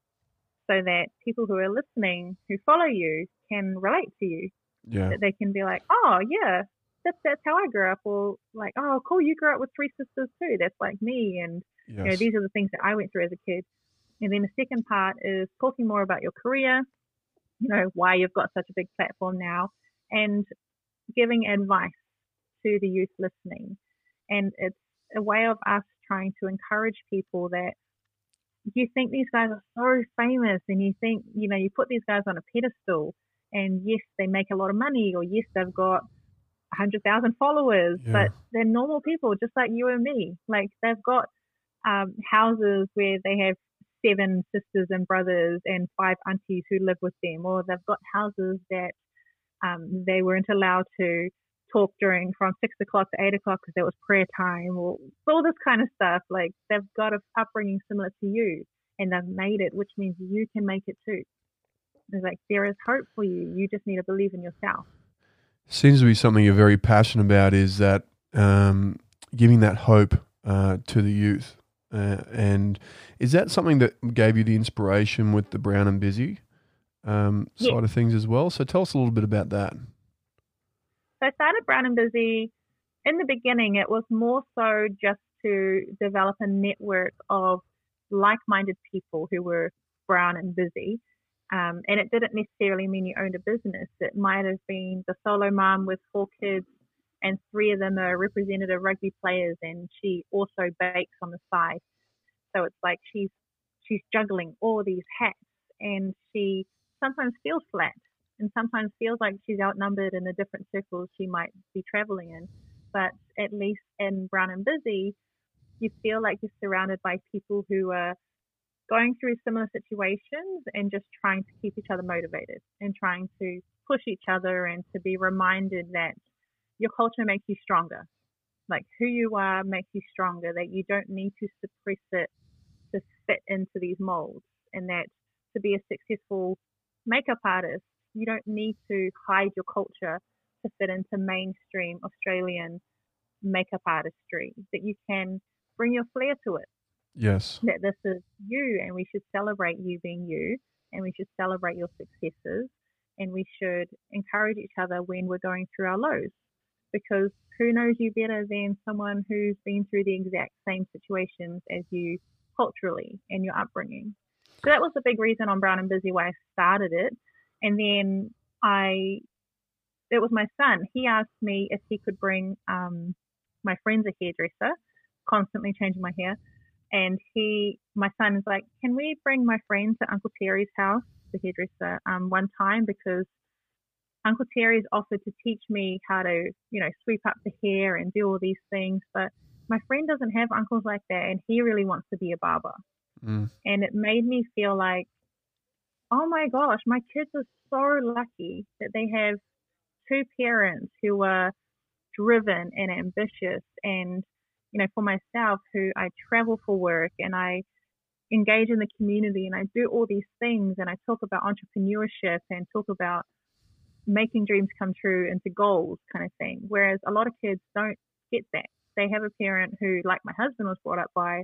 so that people who are listening, who follow you, can relate to you. Yeah. That they can be like, oh, yeah, that's that's how I grew up. Or like, oh, cool, you grew up with three sisters too. That's like me, and yes. you know, these are the things that I went through as a kid. And then the second part is talking more about your career, you know, why you've got such a big platform now, and giving advice to the youth listening. And it's a way of us trying to encourage people that you think these guys are so famous and you think, you know, you put these guys on a pedestal and yes, they make a lot of money or yes, they've got 100,000 followers, yeah. but they're normal people just like you and me. Like they've got um, houses where they have seven sisters and brothers and five aunties who live with them, or they've got houses that um, they weren't allowed to talk during from six o'clock to eight o'clock because there was prayer time, or all this kind of stuff. Like they've got an upbringing similar to you, and they've made it, which means you can make it too. It's like there is hope for you. You just need to believe in yourself seems to be something you're very passionate about is that um, giving that hope uh, to the youth. Uh, and is that something that gave you the inspiration with the Brown and Busy um, yes. side of things as well? So tell us a little bit about that. So I started Brown and Busy in the beginning. It was more so just to develop a network of like-minded people who were brown and busy um, and it didn't necessarily mean you owned a business. It might have been the solo mom with four kids, and three of them are representative rugby players, and she also bakes on the side. So it's like she's she's juggling all these hats, and she sometimes feels flat. and sometimes feels like she's outnumbered in the different circles she might be traveling in. But at least in Brown and Busy, you feel like you're surrounded by people who are going through similar situations and just trying to keep each other motivated and trying to push each other and to be reminded that your culture makes you stronger. Like who you are makes you stronger, that you don't need to suppress it to fit into these molds, and that to be a successful makeup artist, you don't need to hide your culture to fit into mainstream Australian makeup artistry, that you can bring your flair to it. Yes. That this is you, and we should celebrate you being you, and we should celebrate your successes, and we should encourage each other when we're going through our lows. Because who knows you better than someone who's been through the exact same situations as you culturally and your upbringing. So that was the big reason on Brown and Busy why I started it. And then I, it was my son. He asked me if he could bring um, my friend's a hairdresser, constantly changing my hair. And he, my son is like, can we bring my friend to Uncle Terry's house, the hairdresser, um, one time because Uncle Terry's offered to teach me how to, you know, sweep up the hair and do all these things, but my friend doesn't have uncles like that, and he really wants to be a barber. Mm. And it made me feel like, oh my gosh, my kids are so lucky that they have two parents who are driven and ambitious and you know for myself who I travel for work and I engage in the community and I do all these things and I talk about entrepreneurship and talk about making dreams come true into goals kind of thing. Whereas a lot of kids don't get that. They have a parent who like my husband was brought up by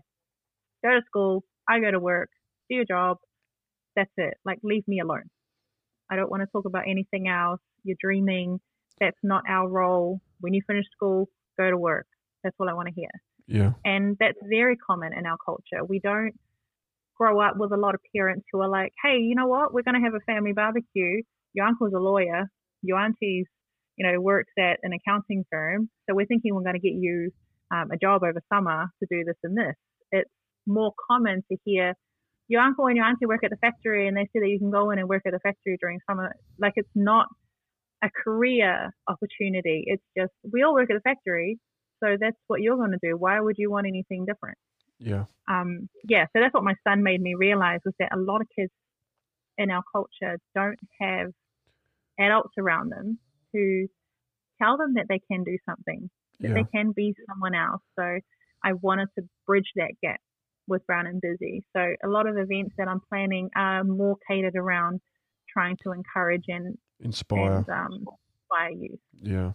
go to school I go to work do your job that's it. Like leave me alone. I don't want to talk about anything else. You're dreaming. That's not our role. When you finish school, go to work. That's all I want to hear. Yeah. And that's very common in our culture. We don't grow up with a lot of parents who are like, hey, you know what? We're going to have a family barbecue. Your uncle's a lawyer. Your auntie's, you know, works at an accounting firm. So we're thinking we're going to get you um, a job over summer to do this and this. It's more common to hear your uncle and your auntie work at the factory and they say that you can go in and work at the factory during summer. Like it's not a career opportunity. It's just we all work at a factory, so that's what you're going to do. Why would you want anything different? Yeah. Um, yeah. So that's what my son made me realize was that a lot of kids in our culture don't have adults around them who tell them that they can do something, that Yeah. they can be someone else. So I wanted to bridge that gap with Brown and Busy. So a lot of events that I'm planning are more catered around trying to encourage and Inspire. and um, inspire youth. Yeah.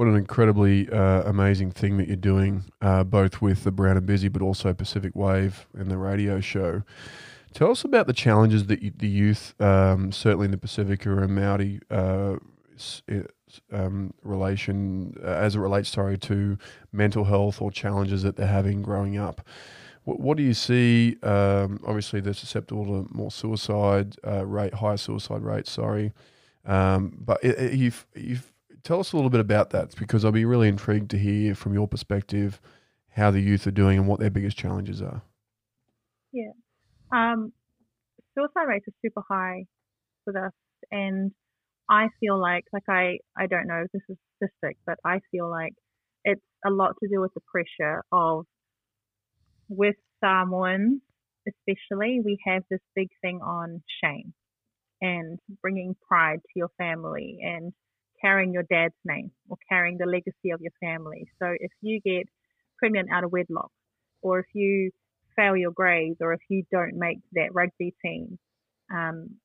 What an incredibly uh, amazing thing that you're doing, uh, both with the Brown and Busy, but also Pacific Wave and the radio show. Tell us about the challenges that you, the youth, um, certainly in the Pacifica and Maori uh, um, relation, uh, as it relates, sorry, to mental health or challenges that they're having growing up. What, what do you see? Um, obviously, they're susceptible to more suicide uh, rate, higher suicide rates. Sorry, um, but you've, you've tell us a little bit about that because I'll be really intrigued to hear from your perspective how the youth are doing and what their biggest challenges are. Yeah. Um, suicide rates are super high with us, and I feel like, like I, I don't know if this is statistic, but I feel like it's a lot to do with the pressure of with Samoans, especially, we have this big thing on shame and bringing pride to your family and carrying your dad's name or carrying the legacy of your family. So if you get pregnant out of wedlock, or if you fail your grades, or if you don't make that rugby team, um,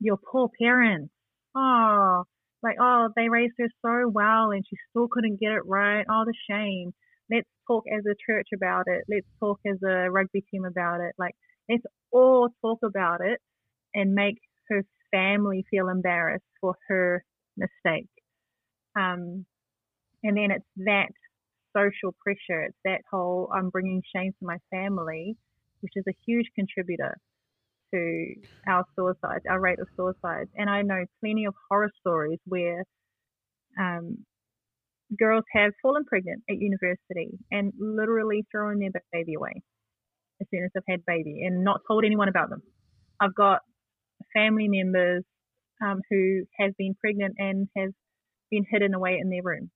your poor parents, oh, like, oh, they raised her so well and she still couldn't get it right. Oh, the shame. Let's talk as a church about it. Let's talk as a rugby team about it. Like, let's all talk about it and make her family feel embarrassed for her mistake. Um, and then it's that social pressure. It's that whole I'm bringing shame to my family, which is a huge contributor to our suicides, our rate of suicides. And I know plenty of horror stories where um, girls have fallen pregnant at university and literally thrown their baby away as soon as they've had baby and not told anyone about them. I've got family members um, who has been pregnant and has been hidden away in their room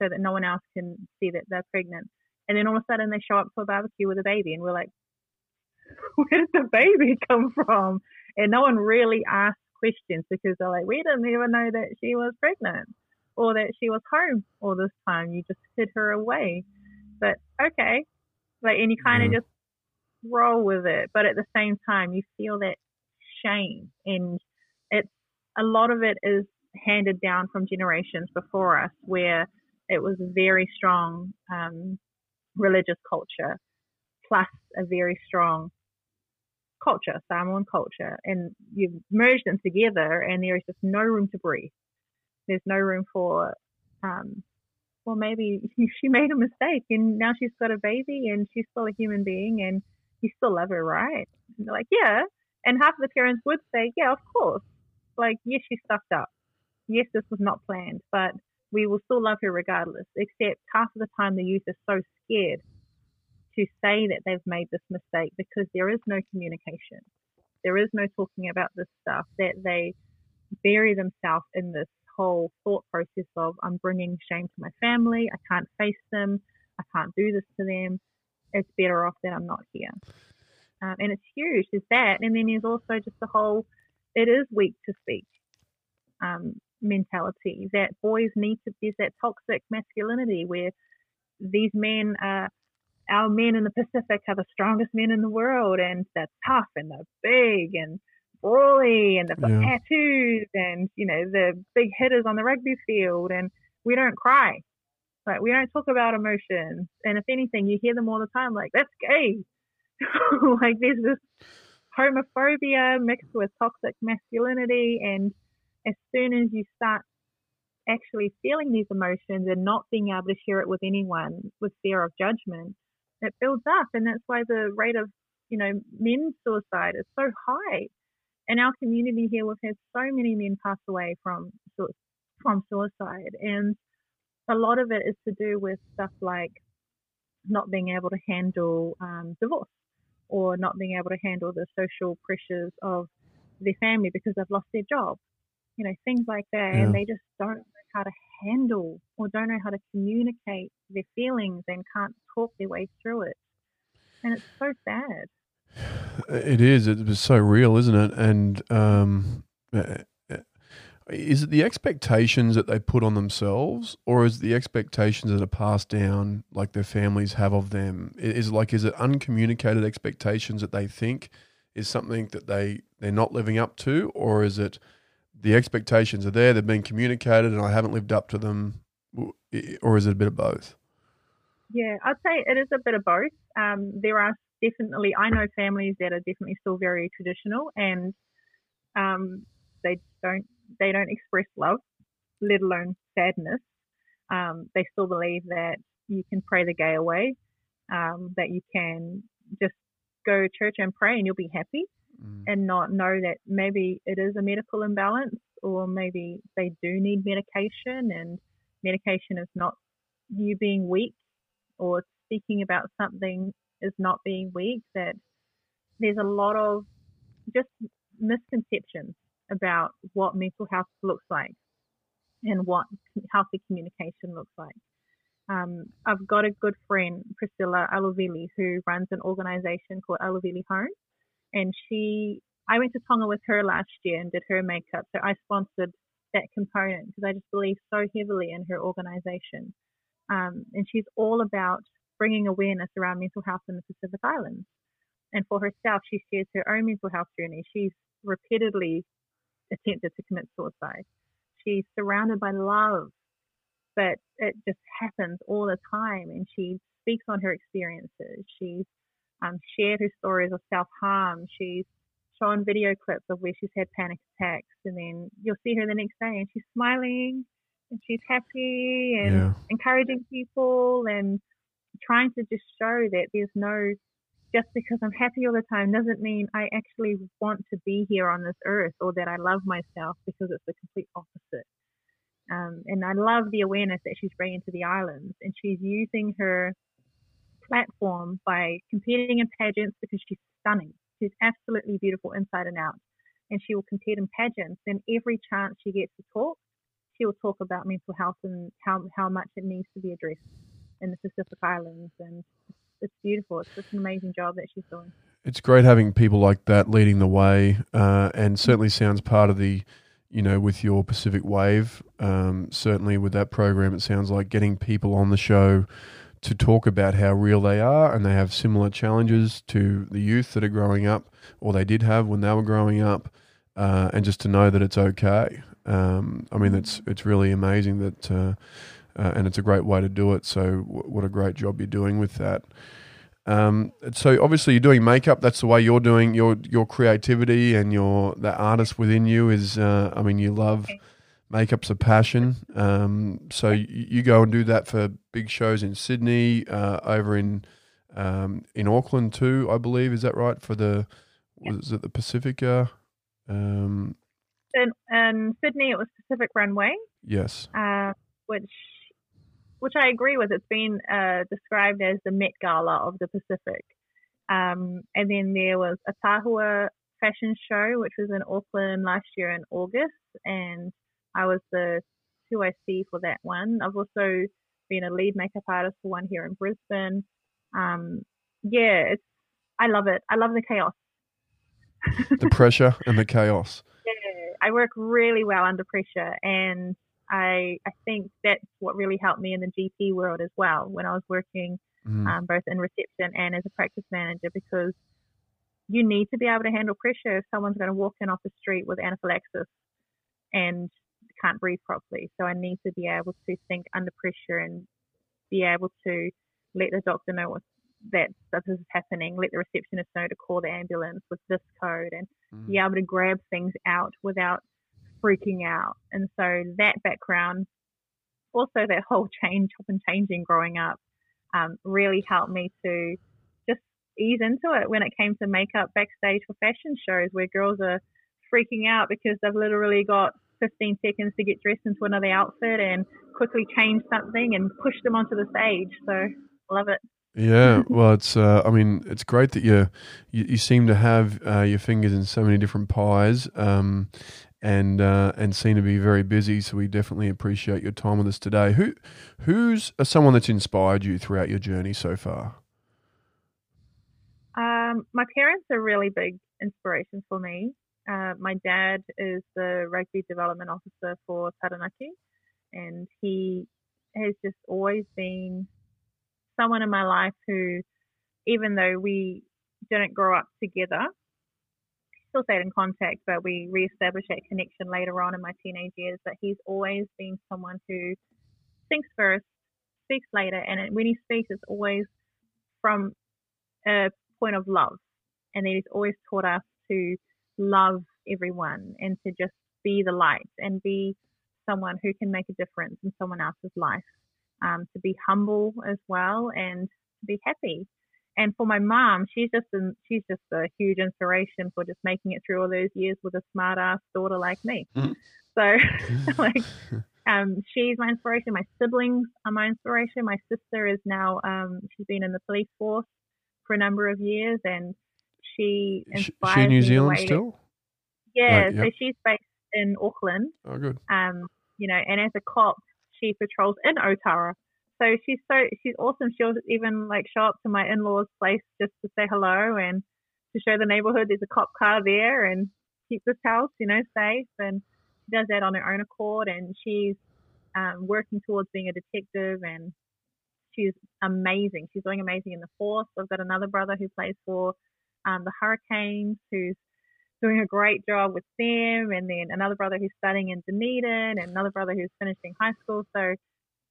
so that no one else can see that they're pregnant. And then all of a sudden they show up to a barbecue with a baby, and we're like, [LAUGHS] where did the baby [LAUGHS] come from? And no one really asks questions because they're like, we didn't even know that she was pregnant or that she was home all this time. You just hid her away. But okay. Like, and you kind of mm. just roll with it. But at the same time, you feel that shame. And a lot of it is handed down from generations before us where it was a very strong um, religious culture plus a very strong culture, Samoan culture, and you've merged them together, and there is just no room to breathe. There's no room for, um, well, maybe [LAUGHS] she made a mistake, and now she's got a baby, and she's still a human being, and you still love her, right? And they're like, yeah. And half of the parents would say, yeah, of course. Like, yes, she stuffed up. Yes, this was not planned, but we will still love her regardless. Except half of the time, the youth are so scared to say that they've made this mistake because there is no communication. There is no talking about this stuff, that they bury themselves in this whole thought process of, I'm bringing shame to my family, I can't face them, I can't do this to them, it's better off that I'm not here. Um, and it's huge, there's that. And then there's also just the whole, it is weak to speak um, mentality. That boys need to, there's that toxic masculinity where these men are our men in the Pacific are the strongest men in the world, and they're tough and they're big and brawly and they've got yeah. tattoos and you know the big hitters on the rugby field, and we don't cry, like we don't talk about emotions, and if anything, you hear them all the time, like that's gay, [LAUGHS] like there's this homophobia mixed with toxic masculinity, and as soon as you start actually feeling these emotions and not being able to share it with anyone with fear of judgment, it builds up, and that's why the rate of you know men's suicide is so high. In our community here, we've had so many men pass away from from suicide, and a lot of it is to do with stuff like not being able to handle um, divorce or not being able to handle the social pressures of their family because they've lost their job, you know, things like that, yeah. and they just don't know how to handle or don't know how to communicate their feelings and can't talk their way through it. And it's so sad. [SIGHS] It is. It's so real, isn't it? And um, is it the expectations that they put on themselves, or is it the expectations that are passed down, like their families have of them? Is it like is it uncommunicated expectations that they think is something that they they're not living up to, or is it the expectations are there, they've been communicated, and I haven't lived up to them, or is it a bit of both? Yeah, I'd say it is a bit of both. Um, there are definitely, I know families that are definitely still very traditional, and um, they don't they don't express love, let alone sadness. Um, they still believe that you can pray the gay away, um, that you can just go to church and pray and you'll be happy mm. and not know that maybe it is a medical imbalance or maybe they do need medication and medication is not you being weak or speaking about something is not being weak that there's a lot of just misconceptions about what mental health looks like and what healthy communication looks like. Um, I've got a good friend, Priscilla Alovili, who runs an organization called Alovili Home, and she I went to Tonga with her last year and did her makeup, so I sponsored that component because I just believe so heavily in her organization. Um, and she's all about bringing awareness around mental health in the Pacific Islands. And for herself, she shares her own mental health journey. She's repeatedly attempted to commit suicide. She's surrounded by love, but it just happens all the time. And she speaks on her experiences. She's um, shared her stories of self harm. She's shown video clips of where she's had panic attacks, and then you'll see her the next day and she's smiling and she's happy and yeah. encouraging people and trying to just show that there's no just because I'm happy all the time doesn't mean I actually want to be here on this earth or that I love myself because it's the complete opposite. Um, and I love the awareness that she's bringing to the islands, and she's using her platform by competing in pageants because she's stunning. She's absolutely beautiful inside and out. and she will compete in pageants. And every chance she gets to talk, she will talk about mental health and how, how much it needs to be addressed in the Pacific Islands. And it's beautiful. It's just an amazing job that she's doing. It's great having people like that leading the way, uh, and certainly sounds part of the, you know, with your Pacific Wave. Um, certainly with that program, it sounds like getting people on the show to talk about how real they are and they have similar challenges to the youth that are growing up or they did have when they were growing up uh, and just to know that it's okay um, I mean it's it's really amazing that uh, uh, and it's a great way to do it so w- what a great job you're doing with that um, so obviously you're doing makeup that's the way you're doing your your creativity and your the artist within you is uh, I mean you love makeup's a passion. Um, so you, you, go and do that for big shows in Sydney, uh, over in um, in Auckland too, I believe. Is that right? For the was it the Pacifica? Um, in, in Sydney, it was Pacific Runway. Yes. Uh, which which I agree with. It's been uh, described as the Met Gala of the Pacific. Um, and then there was a Tahua fashion show, which was in Auckland last year in August, and I was the 2IC for that one. I've also been a lead makeup artist for one here in Brisbane. Um, yeah, it's I love it. I love the chaos. the pressure and the chaos. [LAUGHS] Yeah, I work really well under pressure, and I I think that's what really helped me in the GP world as well when I was working mm. um, both in reception and as a practice manager because you need to be able to handle pressure if someone's going to walk in off the street with anaphylaxis and can't breathe properly. So I need to be able to think under pressure and be able to let the doctor know what that this is happening, let the receptionist know to call the ambulance with this code and mm. be able to grab things out without freaking out. And so that background, also that whole [LAUGHS] change, up and changing growing up, um, really helped me to just ease into it when it came to makeup backstage for fashion shows where girls are freaking out because they've literally got 15 seconds to get dressed into another outfit and quickly change something and push them onto the stage. So love it. Yeah, [LAUGHS] well, it's. Uh, I mean, it's great that you you, you seem to have uh, your fingers in so many different pies, um, and uh, and seem to be very busy. So we definitely appreciate your time with us today. Who who's uh, someone that's inspired you throughout your journey so far? Um, my parents are really big inspirations for me. Uh, my dad is the rugby development officer for Taranaki, and he has just always been someone in my life who, even though we didn't grow up together, still stayed in contact, but we re-established that connection later on in my teenage years. But he's always been someone who thinks first, speaks later, and when he speaks, it's always from a point of love. And then he's always taught us to love everyone and to just be the light and be someone who can make a difference in someone else's life. Um, to be humble as well and to be happy. And for my mom, she's just an, she's just a huge inspiration for just making it through all those years with a smart ass daughter like me. Mm. So [LAUGHS] like um, she's my inspiration. My siblings are my inspiration. My sister is now um, she's been in the police force for a number of years and she inspires she New Zealand still? Yeah, right, yep. so she's based in Auckland. Oh, good. Um, you know, and as a cop, she patrols in Otara. So she's so she's awesome. She'll even like show up to my in-laws' place just to say hello and to show the neighborhood there's a cop car there and keep this house, you know, safe. And she does that on her own accord. And she's um, working towards being a detective and she's amazing. She's doing amazing in the force. I've got another brother who plays for um, the Hurricanes, who's doing a great job with them, and then another brother who's studying in Dunedin, and another brother who's finishing high school. So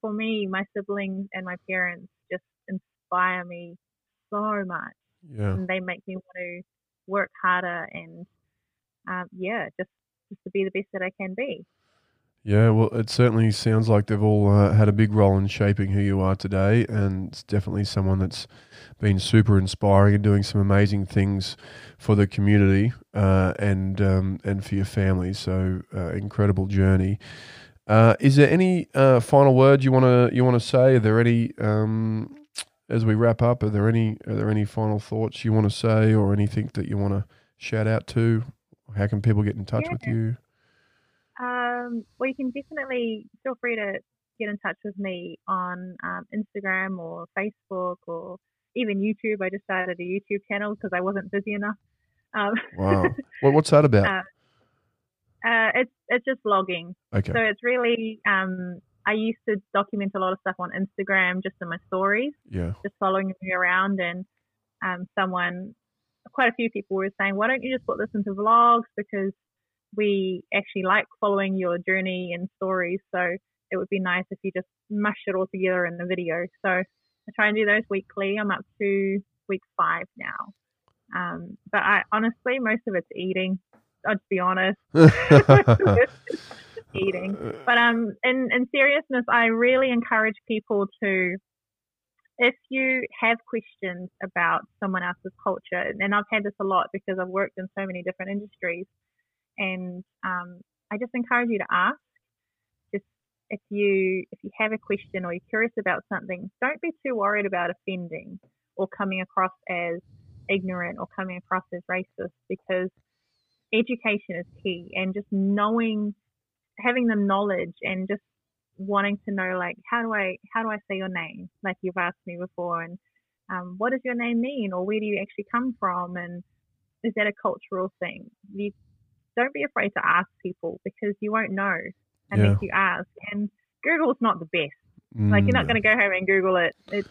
for me, my siblings and my parents just inspire me so much. Yeah. And they make me want to work harder and, um, yeah, just, just to be the best that I can be. Yeah, well, it certainly sounds like they've all uh, had a big role in shaping who you are today, and it's definitely someone that's been super inspiring and doing some amazing things for the community uh, and um, and for your family. So, uh, incredible journey. Uh, is there any uh, final words you want to you want to say? Are there any um, as we wrap up? Are there any are there any final thoughts you want to say, or anything that you want to shout out to How can people get in touch yeah. with you? Um, well, you can definitely feel free to get in touch with me on um, Instagram or Facebook or even YouTube. I just started a YouTube channel because I wasn't busy enough. Um, wow. [LAUGHS] Well, what's that about? Uh, uh, it's it's just vlogging. Okay. So it's really um, I used to document a lot of stuff on Instagram just in my stories. Yeah. Just following me around and um, someone, quite a few people were saying, why don't you just put this into vlogs because we actually like following your journey and stories. So it would be nice if you just mush it all together in the video. So I try and do those weekly. I'm up to week five now. Um, but I honestly, most of it's eating. I'll just be honest. [LAUGHS] eating. But um, in in seriousness, I really encourage people to, if you have questions about someone else's culture, and I've had this a lot because I've worked in so many different industries, and um, I just encourage you to ask. Just if you if you have a question or you're curious about something, don't be too worried about offending or coming across as ignorant or coming across as racist because education is key and just knowing having the knowledge and just wanting to know like how do I how do I say your name like you've asked me before and um, what does your name mean or where do you actually come from and is that a cultural thing you don't be afraid to ask people because you won't know unless yeah. you ask and Google's not the best mm. like you're not mm. going to go home and Google it it's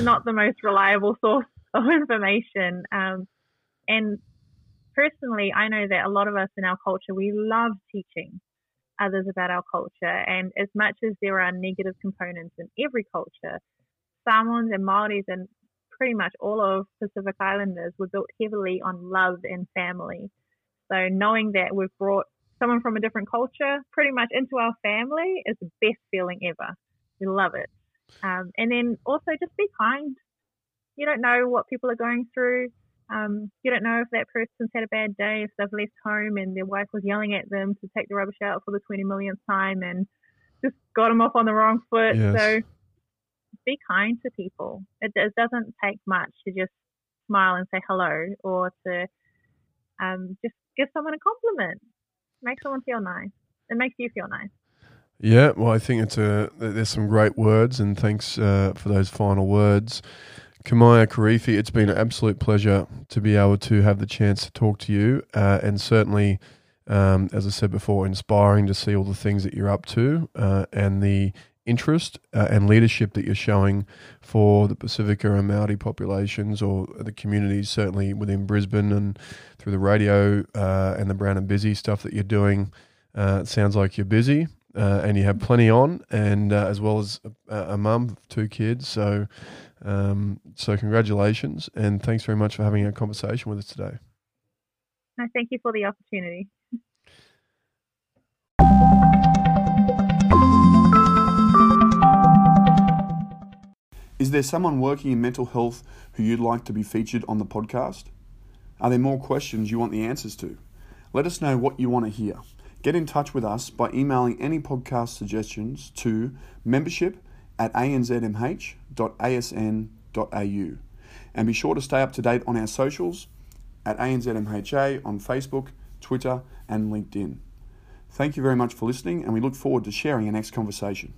not the most reliable [LAUGHS] source of information um, and personally I know that a lot of us in our culture we love teaching others about our culture. And as much as there are negative components in every culture, Samoans and Maoris and pretty much all of Pacific Islanders were built heavily on love and family. So knowing that we've brought someone from a different culture pretty much into our family is the best feeling ever. We love it. Um, and then also just be kind. You don't know what people are going through. Um, you don't know if that person's had a bad day, if they've left home and their wife was yelling at them to take the rubbish out for the 20 millionth time and just got them off on the wrong foot. Yes. So be kind to people. It, it, doesn't take much to just smile and say hello or to um, just give someone a compliment. Make someone feel nice. It makes you feel nice. Yeah, well, I think it's a there's some great words, and thanks uh, for those final words. Kamea Karifi, it's been an absolute pleasure to be able to have the chance to talk to you, uh, and certainly, um, as I said before, inspiring to see all the things that you're up to uh, and the interest uh, and leadership that you're showing for the Pacifica and Maori populations or the communities, certainly within Brisbane and through the radio uh, and the Brown and Busy stuff that you're doing. Uh, it sounds like you're busy. Uh, and you have plenty on, and as well as a, a mum two kids. So, um, so, congratulations, and thanks very much for having a conversation with us today. No, thank you for the opportunity. Is there someone working in mental health who you'd like to be featured on the podcast? Are there more questions you want the answers to? Let us know what you want to hear. Get in touch with us by emailing any podcast suggestions to membership at anzmh.asn.au. And be sure to stay up to date on our socials at ANZMHA on Facebook, Twitter, and LinkedIn. Thank you very much for listening, and we look forward to sharing our next conversation.